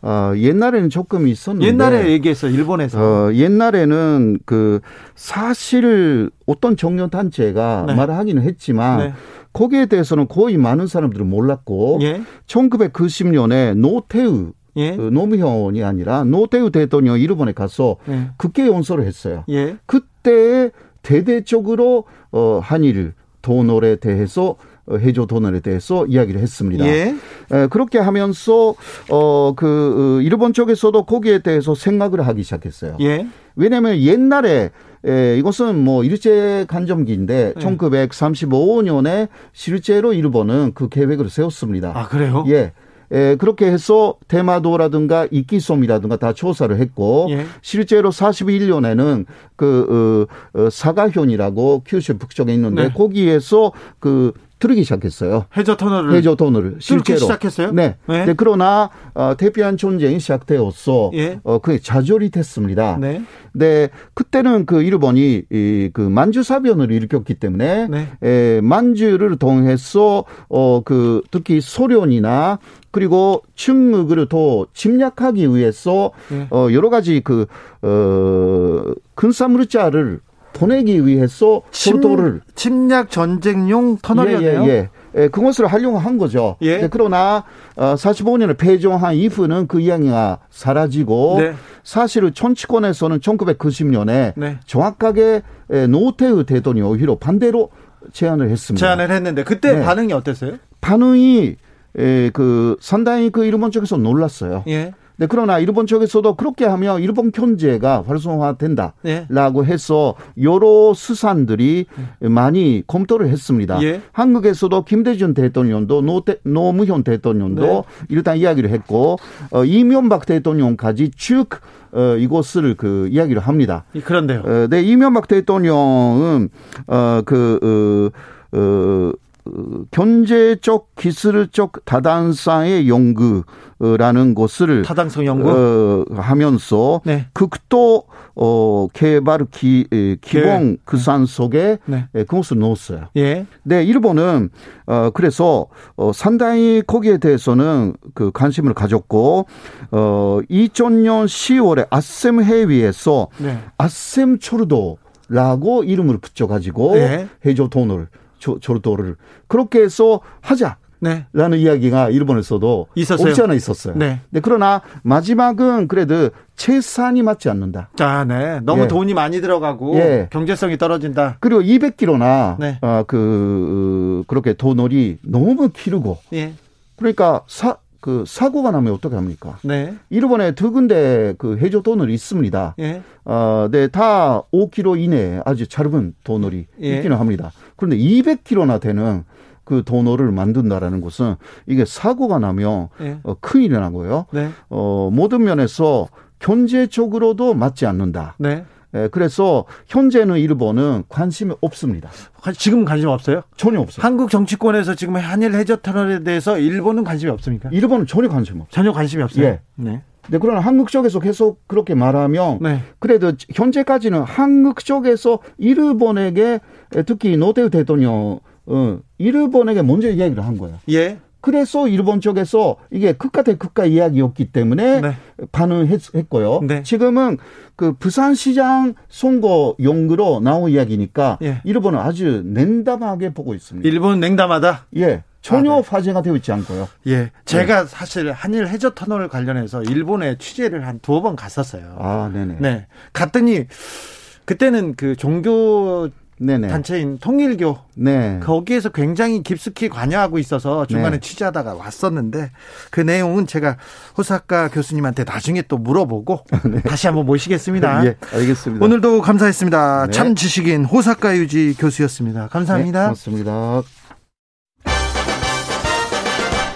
어, 옛날에는 조금 있었는데. 옛날에 얘기했어, 일본에서. 어, 옛날에는 그 사실 어떤 종료 단체가 네. 말을 하기는 했지만 네. 거기에 대해서는 거의 많은 사람들은 몰랐고 예. 1990년에 노태우 예. 그 노무현이 아니라 노태우 대통령 일본에 가서 예. 국회 연설을 했어요. 예. 그때 대대적으로 어 한일 도널에 대해서 어, 해조 도널에 대해서 이야기를 했습니다. 예. 에, 그렇게 하면서 어그 어, 일본 쪽에서도 거기에 대해서 생각을 하기 시작했어요. 예. 왜냐하면 옛날에 에, 이것은 뭐 일제 간점기인데 네. 1935년에 실제로 일본은 그 계획을 세웠습니다. 아 그래요? 예. 에, 그렇게 해서 대마도라든가 이끼솜이라든가 다 조사를 했고 예. 실제로 41년에는 그 어, 어, 사가현이라고 큐슈 북쪽에 있는데 네. 거기에서 그 틀기 시작했어요. 해저 터널을 해저 터널을 실제로 시작했어요. 네. 네. 네. 그러나 어, 대피한 전쟁이 시작되었어. 예. 어, 그게 좌절이 됐습니다. 네. 네. 그때는 그 일본이 이, 그 만주 사변을 일으켰기 때문에 네. 에, 만주를 통해서 어, 그 특히 소련이나 그리고 충무을 더 침략하기 위해서 네. 어, 여러 가지 그 어, 근사물자를 보내기 위해서 소도를 침략 전쟁용 터널이었네요. 예, 예, 예. 예, 그것을 활용한 거죠. 예. 네, 그러나 어, 45년을 폐종한 이후는 그 이야기가 사라지고 네. 사실은 정치권에서는 1990년에 네. 정확하게 예, 노태우 대통령이 오히려 반대로 제안을 했습니다. 제안을 했는데 그때 네. 반응이 어땠어요? 반응이 에, 그 상당히 그 일본 쪽에서 놀랐어요. 예. 네, 그러나 일본 쪽에서도 그렇게 하면 일본 경제가 활성화된다라고 네. 해서 여러 수산들이 네. 많이 검토를 했습니다. 예. 한국에서도 김대중 대통령도 노태, 노무현 대통령도 네. 일단 이야기를 했고 어, 이명박 대통령까지 쭉 어, 이것을 그 이야기를 합니다. 그런데요. 어, 네, 이명박 대통령은 어, 그 어, 어, 경제적 기술적 다단성의 연구라는 것을 타당성 연구 어, 하면서 네. 극도 어 개발 기 기본 네. 그산 속에 네. 그것을 넣었어요. 예. 네, 일본은 어 그래서 어 상당히 거기에 대해서는 그 관심을 가졌고 어 2000년 10월에 아셈 회의에서 네. 아셈 초르도라고 이름을 붙여 가지고 네. 해조 돈을 조르도를 그렇게 해서 하자. 네. 라는 이야기가 일본에서도 있었어요. 없지 않아 있었어요. 네. 네. 그러나 마지막은 그래도 채산이 맞지 않는다. 아, 네. 너무 예. 돈이 많이 들어가고 예. 경제성이 떨어진다. 그리고 200km나 네. 어, 그 그렇게 도놀이 너무 길고 예. 그러니까 사, 그 사고가 나면 어떻게 합니까? 네. 일본에 두 군데 그 해저 도널이 있습니다. 예. 어, 네, 다 5km 이내에 아주 짧은 도널이 예. 있기는 합니다. 그런데 200km나 되는 그 도너를 만든다라는 것은 이게 사고가 나면 네. 어, 큰일이 나고요. 네. 어, 모든 면에서 경제적으로도 맞지 않는다. 네. 예, 그래서 현재는 일본은 관심이 없습니다. 지금 관심 없어요? 전혀 없어요. 한국 정치권에서 지금 한일 해저 터널에 대해서 일본은 관심이 없습니까? 일본은 전혀 관심 없어요. 전혀 관심이 없어요. 예. 네. 네, 그러나 한국 쪽에서 계속 그렇게 말하면 네. 그래도 현재까지는 한국 쪽에서 일본에게 특히 노대우 대통령 어, 일본에게 먼저 이야기를 한 거예요. 예. 그래서 일본 쪽에서 이게 극과 대극과 이야기였기 때문에 네. 반응했고요. 네. 지금은 그 부산시장 선거 용으로 나온 이야기니까 예. 일본은 아주 냉담하게 보고 있습니다. 일본은 냉담하다? 예. 전혀 아, 네. 화제가 되어 있지 않고요. 예. 제가 네. 사실 한일 해저 터널 관련해서 일본에 취재를 한 두어 번 갔었어요. 아, 네네. 네. 갔더니 그때는 그 종교 네네. 단체인 통일교 네. 거기에서 굉장히 깊숙이 관여하고 있어서 중간에 네. 취재하다가 왔었는데 그 내용은 제가 호사카 교수님한테 나중에 또 물어보고 *laughs* 네. 다시 한번 모시겠습니다. 예, 알겠습니다. 오늘도 감사했습니다. 네. 참 지식인 호사카 유지 교수였습니다. 감사합니다. 네, 고맙습니다.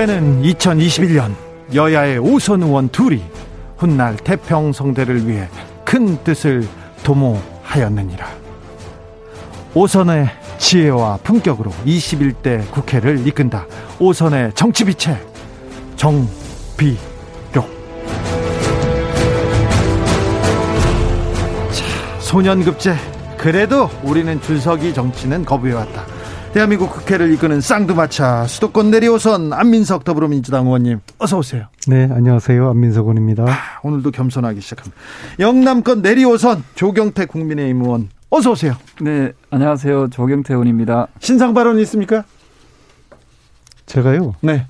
때는 2021년 여야의 오선 의원 둘이 훗날 태평성대를 위해 큰 뜻을 도모하였느니라. 오선의 지혜와 품격으로 21대 국회를 이끈다. 오선의 정치비체 정비록. 자, 소년급제. 그래도 우리는 줄서기 정치는 거부해왔다. 대한민국 국회를 이끄는 쌍두마차 수도권 내리오선 안민석 더불어민주당 의원님 어서 오세요. 네, 안녕하세요. 안민석 의원입니다. 아, 오늘도 겸손하기 시작합니다. 영남권 내리오선 조경태 국민의힘 의원 어서 오세요. 네, 안녕하세요. 조경태 의원입니다. 신상 발언 있습니까? 제가요. 네.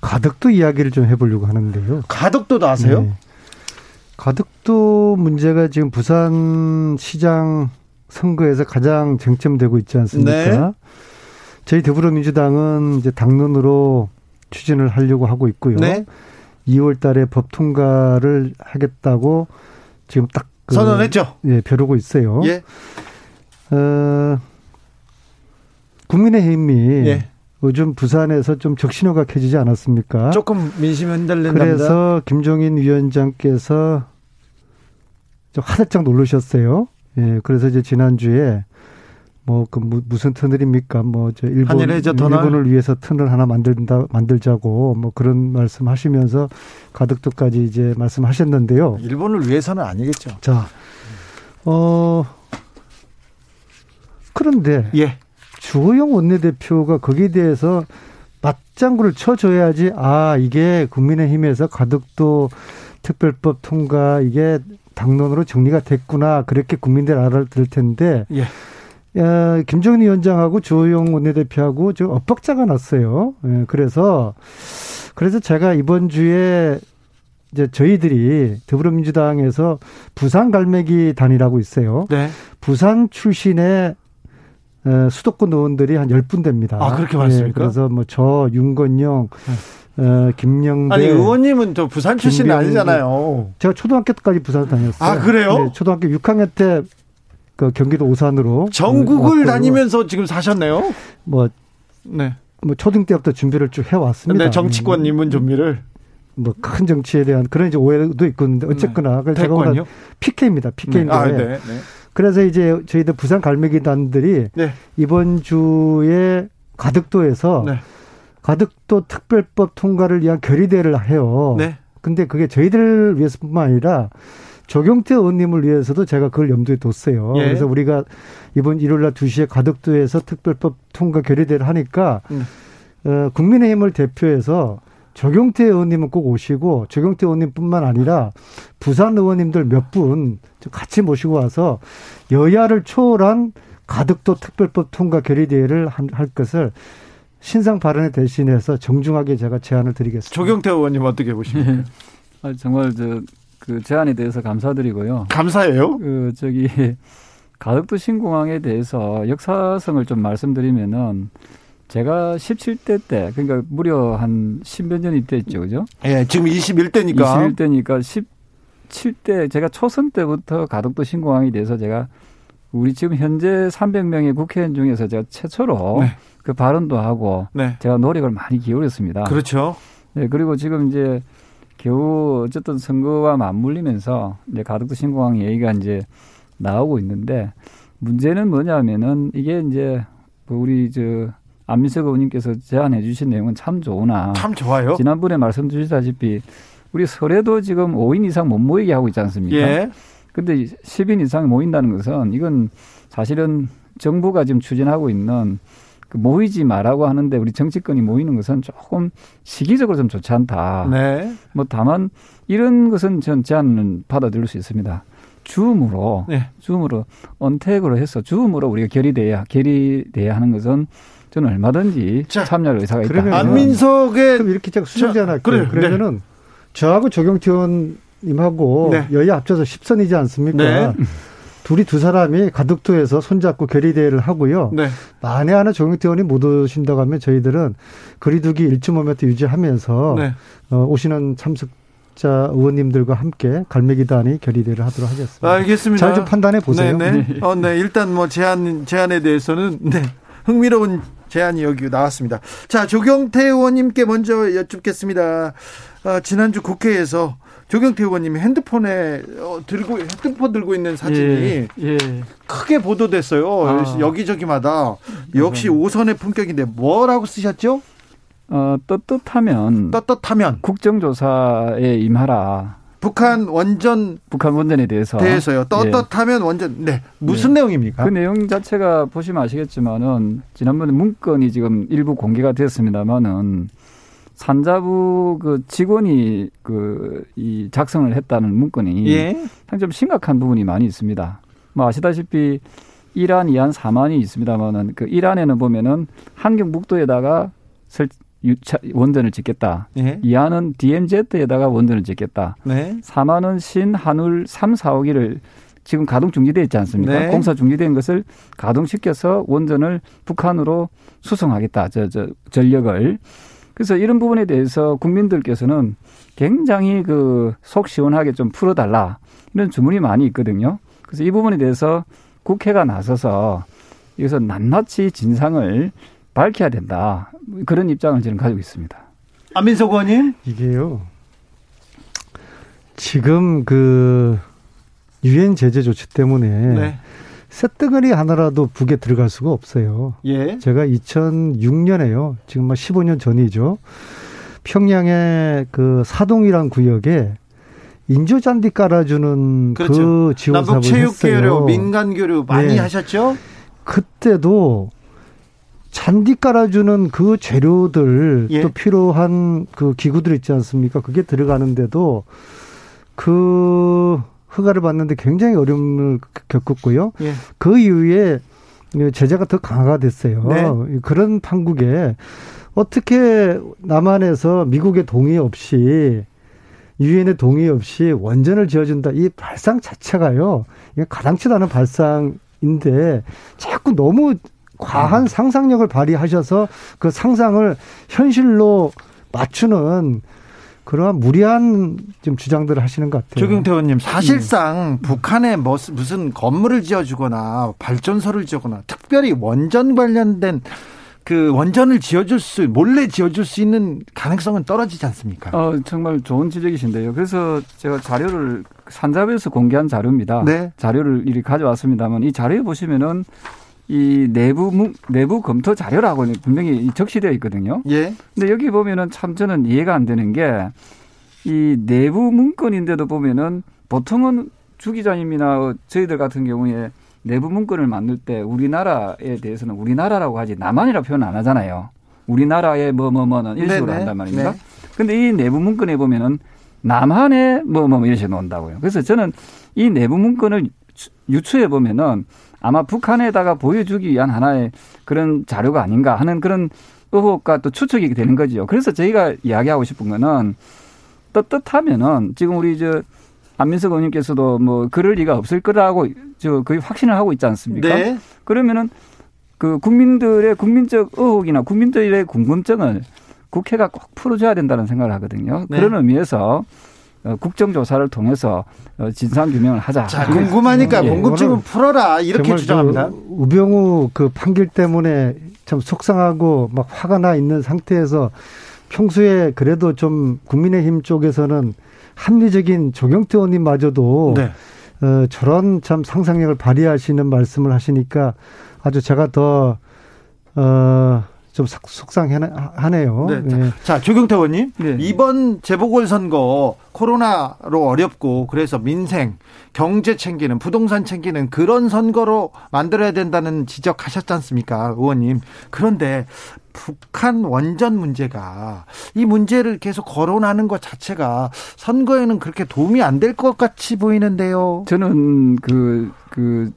가덕도 이야기를 좀 해보려고 하는데요. 가덕도도 아세요? 네. 가덕도 문제가 지금 부산 시장 선거에서 가장 쟁점되고 있지 않습니까? 네. 저희 더불어민주당은 이제 당론으로 추진을 하려고 하고 있고요. 네. 2월 달에 법 통과를 하겠다고 지금 딱 그 선언했죠. 예, 벼르고 있어요. 예. 어, 국민의힘이 예. 요즘 부산에서 좀 적신호가 켜지지 않았습니까? 조금 민심 흔들린다. 그래서 김종인 위원장께서 좀 화들짝 놀라셨어요. 예, 그래서 이제 지난주에 뭐 그 무슨 터널입니까? 뭐저 일본 일본을 위해서 터널 하나 만든다 만들자고 뭐 그런 말씀하시면서 가덕도까지 이제 말씀하셨는데요. 일본을 위해서는 아니겠죠. 자, 어 그런데 예. 주호영 원내대표가 거기에 대해서 맞장구를 쳐줘야지 아 이게 국민의힘에서 가덕도 특별법 통과 이게 당론으로 정리가 됐구나 그렇게 국민들 알아들 텐데 예. 야, 김정은 위원장하고 주호영 원내대표하고 지금 엇박자가 났어요. 예, 그래서 그래서 제가 이번 주에 이제 저희들이 더불어민주당에서 부산 갈매기 단이라고 있어요. 네. 부산 출신의 수도권 의원들이 한 열분 됩니다. 아, 그렇게 많습니까? 예, 그래서 뭐 저 윤건영 네. 어, 김영대 아니 의원님은 저 부산 출신 아니잖아요. 제가 초등학교 때까지 부산 다녔어요. 아 그래요? 네, 초등학교 6학년 때 그 경기도 오산으로 전국을 다니면서 지금 사셨네요. 뭐 네. 뭐 초등 때부터 준비를 쭉 해왔습니다. 네, 정치권 입문 준비를 뭐큰 정치에 대한 그런 이제 오해도 있고 있는데 어쨌거나 네. 제가 PK입니다. PK인데. 네. 아, 네. 네. 그래서 이제 저희들 부산 갈매기단들이 네. 이번 주에 가덕도에서 네. 가덕도 특별법 통과를 위한 결의대를 해요. 네. 근데 그게 저희들을 위해서뿐만 아니라 조경태 의원님을 위해서도 제가 그걸 염두에 뒀어요. 예. 그래서 우리가 이번 일요일 날 2시에 가덕도에서 특별법 통과 결의대를 하니까 음. 어, 국민의힘을 대표해서 조경태 의원님은 꼭 오시고 조경태 의원님뿐만 아니라 부산 의원님들 몇 분 같이 모시고 와서 여야를 초월한 가덕도 특별법 통과 결의대회를 할 것을 신상 발언에 대신해서 정중하게 제가 제안을 드리겠습니다. 조경태 의원님 어떻게 보십니까? 네. 아, 정말 저 그 제안에 대해서 감사드리고요. 감사해요. 그 저기 가덕도 신공항에 대해서 역사성을 좀 말씀드리면은 제가 17대 때, 그러니까 무려 한 10몇 년이 됐죠, 그죠? 예, 지금 21대니까. 21대니까 17대, 제가 초선 때부터 가덕도 신공항에 대해서 제가 우리 지금 현재 300명의 국회의원 중에서 제가 최초로 네. 그 발언도 하고 네. 제가 노력을 많이 기울였습니다. 그렇죠. 네, 그리고 지금 이제 겨우 어쨌든 선거와 맞물리면서 이제 가덕도 신공항 얘기가 이제 나오고 있는데 문제는 뭐냐면은 이게 이제 그 우리 저 안민석 의원님께서 제안해 주신 내용은 참 좋으나 참 좋아요. 지난번에 말씀 주시다시피 우리 설에도 지금 5인 이상 못 모이게 하고 있지 않습니까? 예. 근데 10인 이상 모인다는 것은 이건 사실은 정부가 지금 추진하고 있는 그 모이지 마라고 하는데 우리 정치권이 모이는 것은 조금 시기적으로 좀 좋지 않다. 네. 뭐 다만 이런 것은 전 제안은 받아들일 수 있습니다. 줌으로 네. 줌으로 언택으로 해서 줌으로 우리가 결의돼야 결의돼야 하는 것은 저는 얼마든지 자, 참여할 의사가 있다. 안민석의 그럼 이렇게 제가 수정제 하나 그래, 그러면은 네. 저하고 조경태 의원 님하고 네. 여야 합쳐서 10선이지 않습니까? 네. 둘이 두 사람이 가덕도에서 손잡고 결의대회를 하고요. 네. 만에 하나 조경태 의원이 못 오신다고 하면 저희들은 거리두기 1.5m 유지하면서 네. 어, 오시는 참석 자 의원님들과 함께 갈매기단이 결의대를 하도록 하겠습니다. 알겠습니다. 잘 좀 판단해 보세요. 네네. 네. 어, 네. 일단 뭐 제안 제안에 대해서는 네 흥미로운 제안이 여기 나왔습니다. 자, 조경태 의원님께 먼저 여쭙겠습니다. 어, 지난주 국회에서 조경태 의원님이 핸드폰에 어, 들고 핸드폰 들고 있는 사진이 예, 예. 크게 보도됐어요. 아. 여기저기마다 역시 오선의 품격인데 뭐라고 쓰셨죠? 어, 떳떳하면 떳떳하면 국정조사에 임하라. 북한 원전 북한 원전에 대해서 대해서요. 떳떳하면 예. 원전 네 무슨 네. 내용입니까? 그 내용 자체가 보시면 아시겠지만은 지난번에 문건이 지금 일부 공개가 됐습니다만은 산자부 그 직원이 그 이 작성을 했다는 문건이 예. 상당히 좀 심각한 부분이 많이 있습니다. 뭐 아시다시피 이란, 이안, 사만이 있습니다만은 그 이란에는 보면은 한경 북도에다가 설, 유차, 원전을 짓겠다. 네. 이하는 DMZ에다가 원전을 짓겠다. 네. 4만원 신한울 3, 4억기를 지금 가동 중지돼 있지 않습니까? 네. 공사 중지된 것을 가동시켜서 원전을 북한으로 수송하겠다. 저, 저, 전력을. 그래서 이런 부분에 대해서 국민들께서는 굉장히 그 속 시원하게 좀 풀어달라. 이런 주문이 많이 있거든요. 그래서 이 부분에 대해서 국회가 나서서 여기서 낱낱이 진상을 밝혀야 된다. 그런 입장을 저는 가지고 있습니다. 안민석 의원님? 이게요. 지금 그 유엔 제재 조치 때문에 네. 쇳덩어리 하나라도 북에 들어갈 수가 없어요. 예. 제가 2006년에요. 지금 막 15년 전이죠. 평양의 그 사동이란 구역에 인조 잔디 깔아주는 그렇죠. 그 지원 사업을 했어요. 남북 체육교류, 민간 교류 많이 네. 하셨죠? 그때도 잔디 깔아주는 그 재료들 예. 또 필요한 그 기구들 있지 않습니까? 그게 들어가는데도 그 허가를 받는데 굉장히 어려움을 겪었고요. 예. 그 이후에 제재가 더 강화가 됐어요. 네. 그런 판국에 어떻게 남한에서 미국의 동의 없이 유엔의 동의 없이 원전을 지어준다 이 발상 자체가요. 이게 가당치도 않은 발상인데 자꾸 너무 과한 상상력을 발휘하셔서 그 상상을 현실로 맞추는 그러한 무리한 좀 주장들을 하시는 것 같아요. 조경태 의원님, 사실상 음. 북한에 뭐 무슨 건물을 지어주거나 발전소를 지어거나 특별히 원전 관련된 그 원전을 지어줄 수 몰래 지어줄 수 있는 가능성은 떨어지지 않습니까? 어 정말 좋은 지적이신데요. 그래서 제가 자료를 산자부에서 공개한 자료입니다. 네. 자료를 이리 가져왔습니다만 이 자료에 보시면은 이 내부 내부 검토 자료라고 분명히 적시되어 있거든요. 예. 근데 여기 보면은 참 저는 이해가 안 되는 게 이 내부 문건인데도 보면은 보통은 주 기자님이나 저희들 같은 경우에 내부 문건을 만들 때 우리나라에 대해서는 우리나라라고 하지 남한이라 표현 안 하잖아요. 우리나라의 뭐뭐뭐는 이런 식으로 네네. 한단 말입니다. 네. 근데 이 내부 문건에 보면은 남한의 뭐뭐 이런 식으로 놓는다고요. 그래서 저는 이 내부 문건을 유추해 보면은 아마 북한에다가 보여주기 위한 하나의 그런 자료가 아닌가 하는 그런 의혹과 또 추측이 되는 거죠. 그래서 저희가 이야기하고 싶은 거는 떳떳하면은 지금 우리 저 안민석 의원님께서도 뭐 그럴 리가 없을 거라고 저 거의 확신을 하고 있지 않습니까? 네. 그러면은 그 국민들의 국민적 의혹이나 국민들의 궁금증을 국회가 꼭 풀어줘야 된다는 생각을 하거든요. 네. 그런 의미에서 어, 국정조사를 통해서 어, 진상규명을 하자. 자, 궁금하니까 예. 궁금증을 풀어라. 이렇게 주장합니다. 그 우병우 그 판결 때문에 참 속상하고 막 화가 나 있는 상태에서 평소에 그래도 좀 국민의힘 쪽에서는 합리적인 조경태 의원님마저도 네. 어, 저런 참 상상력을 발휘하시는 말씀을 하시니까 아주 제가 더 어, 좀 속상하네요. 네. 네. 자, 조경태 의원님. 네. 이번 재보궐선거 코로나로 어렵고 그래서 민생, 경제 챙기는, 부동산 챙기는 그런 선거로 만들어야 된다는 지적하셨지 않습니까? 의원님. 그런데 북한 원전 문제가 이 문제를 계속 거론하는 것 자체가 선거에는 그렇게 도움이 안 될 것 같이 보이는데요. 저는 그, 그,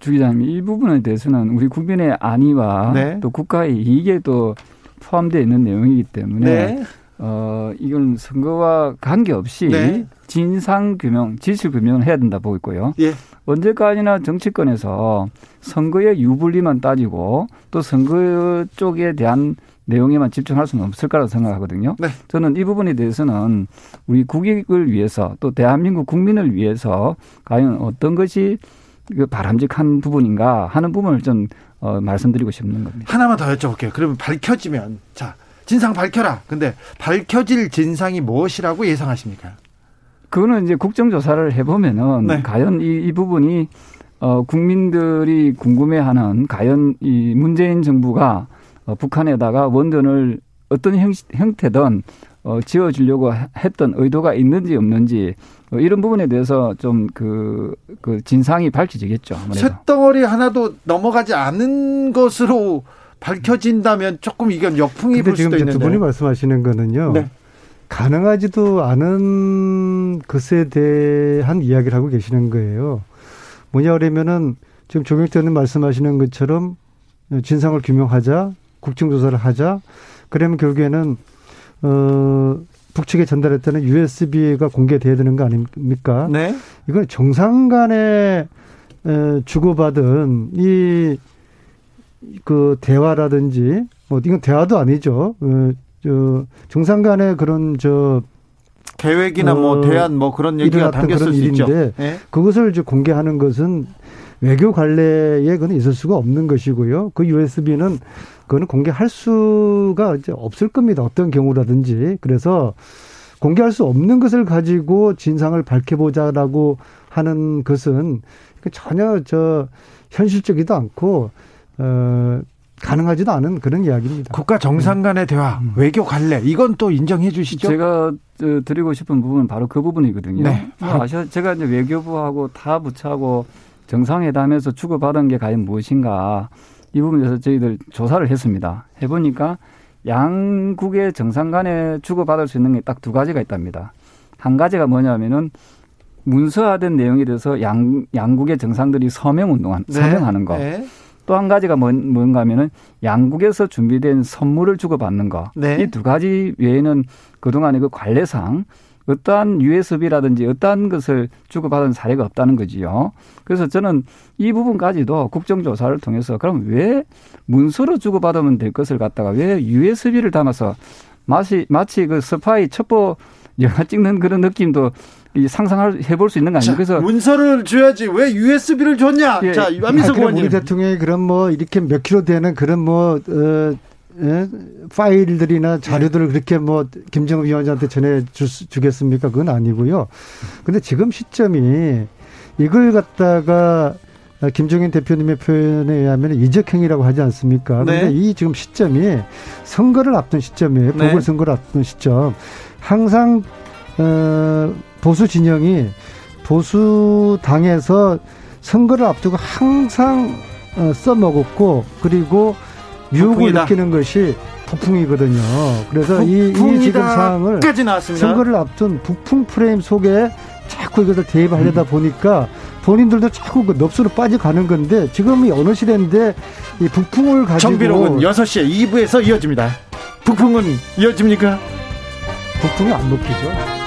주 기자님 이 부분에 대해서는 우리 국민의 안위와 네. 또 국가의 이익에 도 포함되어 있는 내용이기 때문에 네. 어 이건 선거와 관계없이 네. 진상 규명, 진실 규명을 해야 된다 보고 있고요. 예. 언제까지나 정치권에서 선거의 유불리만 따지고 또 선거 쪽에 대한 내용에만 집중할 수는 없을 거라고 생각하거든요. 네. 저는 이 부분에 대해서는 우리 국익을 위해서 또 대한민국 국민을 위해서 과연 어떤 것이 그 바람직한 부분인가 하는 부분을 좀 어, 말씀드리고 싶는 겁니다. 하나만 더 여쭤볼게요. 그러면 밝혀지면 자 진상 밝혀라. 근데 밝혀질 진상이 무엇이라고 예상하십니까? 그거는 이제 국정조사를 해보면은 네. 과연 이, 이 부분이 어, 국민들이 궁금해하는 과연 이 문재인 정부가 어, 북한에다가 원전을 어떤 형, 형태든 어, 지어주려고 했던 의도가 있는지 없는지 어, 이런 부분에 대해서 좀 그, 그 진상이 밝혀지겠죠. 쇳덩어리 하나도 넘어가지 않은 것으로 밝혀진다면 조금 이건 역풍이 불 수도 있는데. 두 분이 말씀하시는 거는요. 네. 가능하지도 않은 것에 대한 이야기를 하고 계시는 거예요. 뭐냐 그러면은 지금 조경태 의원 말씀하시는 것처럼 진상을 규명하자, 국정조사를 하자. 그러면 결국에는 어 북측에 전달했다는 USB가 공개돼야 되는 거 아닙니까? 네. 이건 정상 간에 주고받은 이 그 대화라든지 뭐 이건 대화도 아니죠. 어, 저 정상 간의 그런 저 계획이나 뭐 어, 뭐 대안 뭐 그런 얘기가 담겼을 수 있죠. 네? 그것을 이제 공개하는 것은 외교 관례에 그는 있을 수가 없는 것이고요. 그 USB는 그거는 공개할 수가 이제 없을 겁니다. 어떤 경우라든지. 그래서 공개할 수 없는 것을 가지고 진상을 밝혀보자라고 하는 것은 전혀 저 현실적이도 않고 어 가능하지도 않은 그런 이야기입니다. 국가 정상 간의 대화, 음. 외교 관례 이건 또 인정해 주시죠? 제가 드리고 싶은 부분은 바로 그 부분이거든요. 네. 아셔 제가 이제 외교부하고 타 부처하고 정상회담에서 주고받은 게 과연 무엇인가 이 부분에서 저희들 조사를 했습니다. 해보니까 양국의 정상 간에 주고받을 수 있는 게 딱 두 가지가 있답니다. 한 가지가 뭐냐면은 문서화된 내용에 대해서 양, 양국의 정상들이 서명 운동한, 네. 서명하는 거. 네. 또한 가지가 뭔, 뭔가 하면은 양국에서 준비된 선물을 주고받는 거. 네. 이두 가지 외에는 그동안의 그 관례상 어떠한 USB라든지 어떠한 것을 주고받은 사례가 없다는 거지요. 그래서 저는 이 부분까지도 국정조사를 통해서 그럼 왜 문서로 주고받으면 될 것을 갖다가 왜 USB를 담아서 마치 마치 그 스파이 첩보 영화 찍는 그런 느낌도 상상을 해볼 수 있는 거 아니에요? 그래서 문서를 줘야지 왜 USB를 줬냐? 예. 자, 안민석 의원님. 우리 대통령이 그런 뭐 이렇게 몇 킬로 되는 그런 뭐 어, 예? 파일들이나 자료들을 그렇게 뭐 김정은 위원장한테 전해 주, 주겠습니까? 그건 아니고요. 근데 지금 시점이 이걸 갖다가 김종인 대표님의 표현에 의하면 이적행위라고 하지 않습니까? 그런데 네. 이 지금 시점이 선거를 앞둔 시점이에요. 네. 보궐선거를 앞둔 시점. 항상 어, 보수 진영이 보수 당에서 선거를 앞두고 항상 어, 써먹었고 그리고 유혹을 느끼는 것이 북풍이거든요. 그래서 이, 이 지금 상황을 선거를 앞둔 북풍 프레임 속에 자꾸 이것을 대입하려다 음. 보니까 본인들도 자꾸 그 넙수로 빠져가는 건데 지금이 어느 시대인데 이 북풍을 가지고 정비록은 6시에 2부에서 이어집니다. 북풍은 이어집니까? 북풍이 안 먹히죠.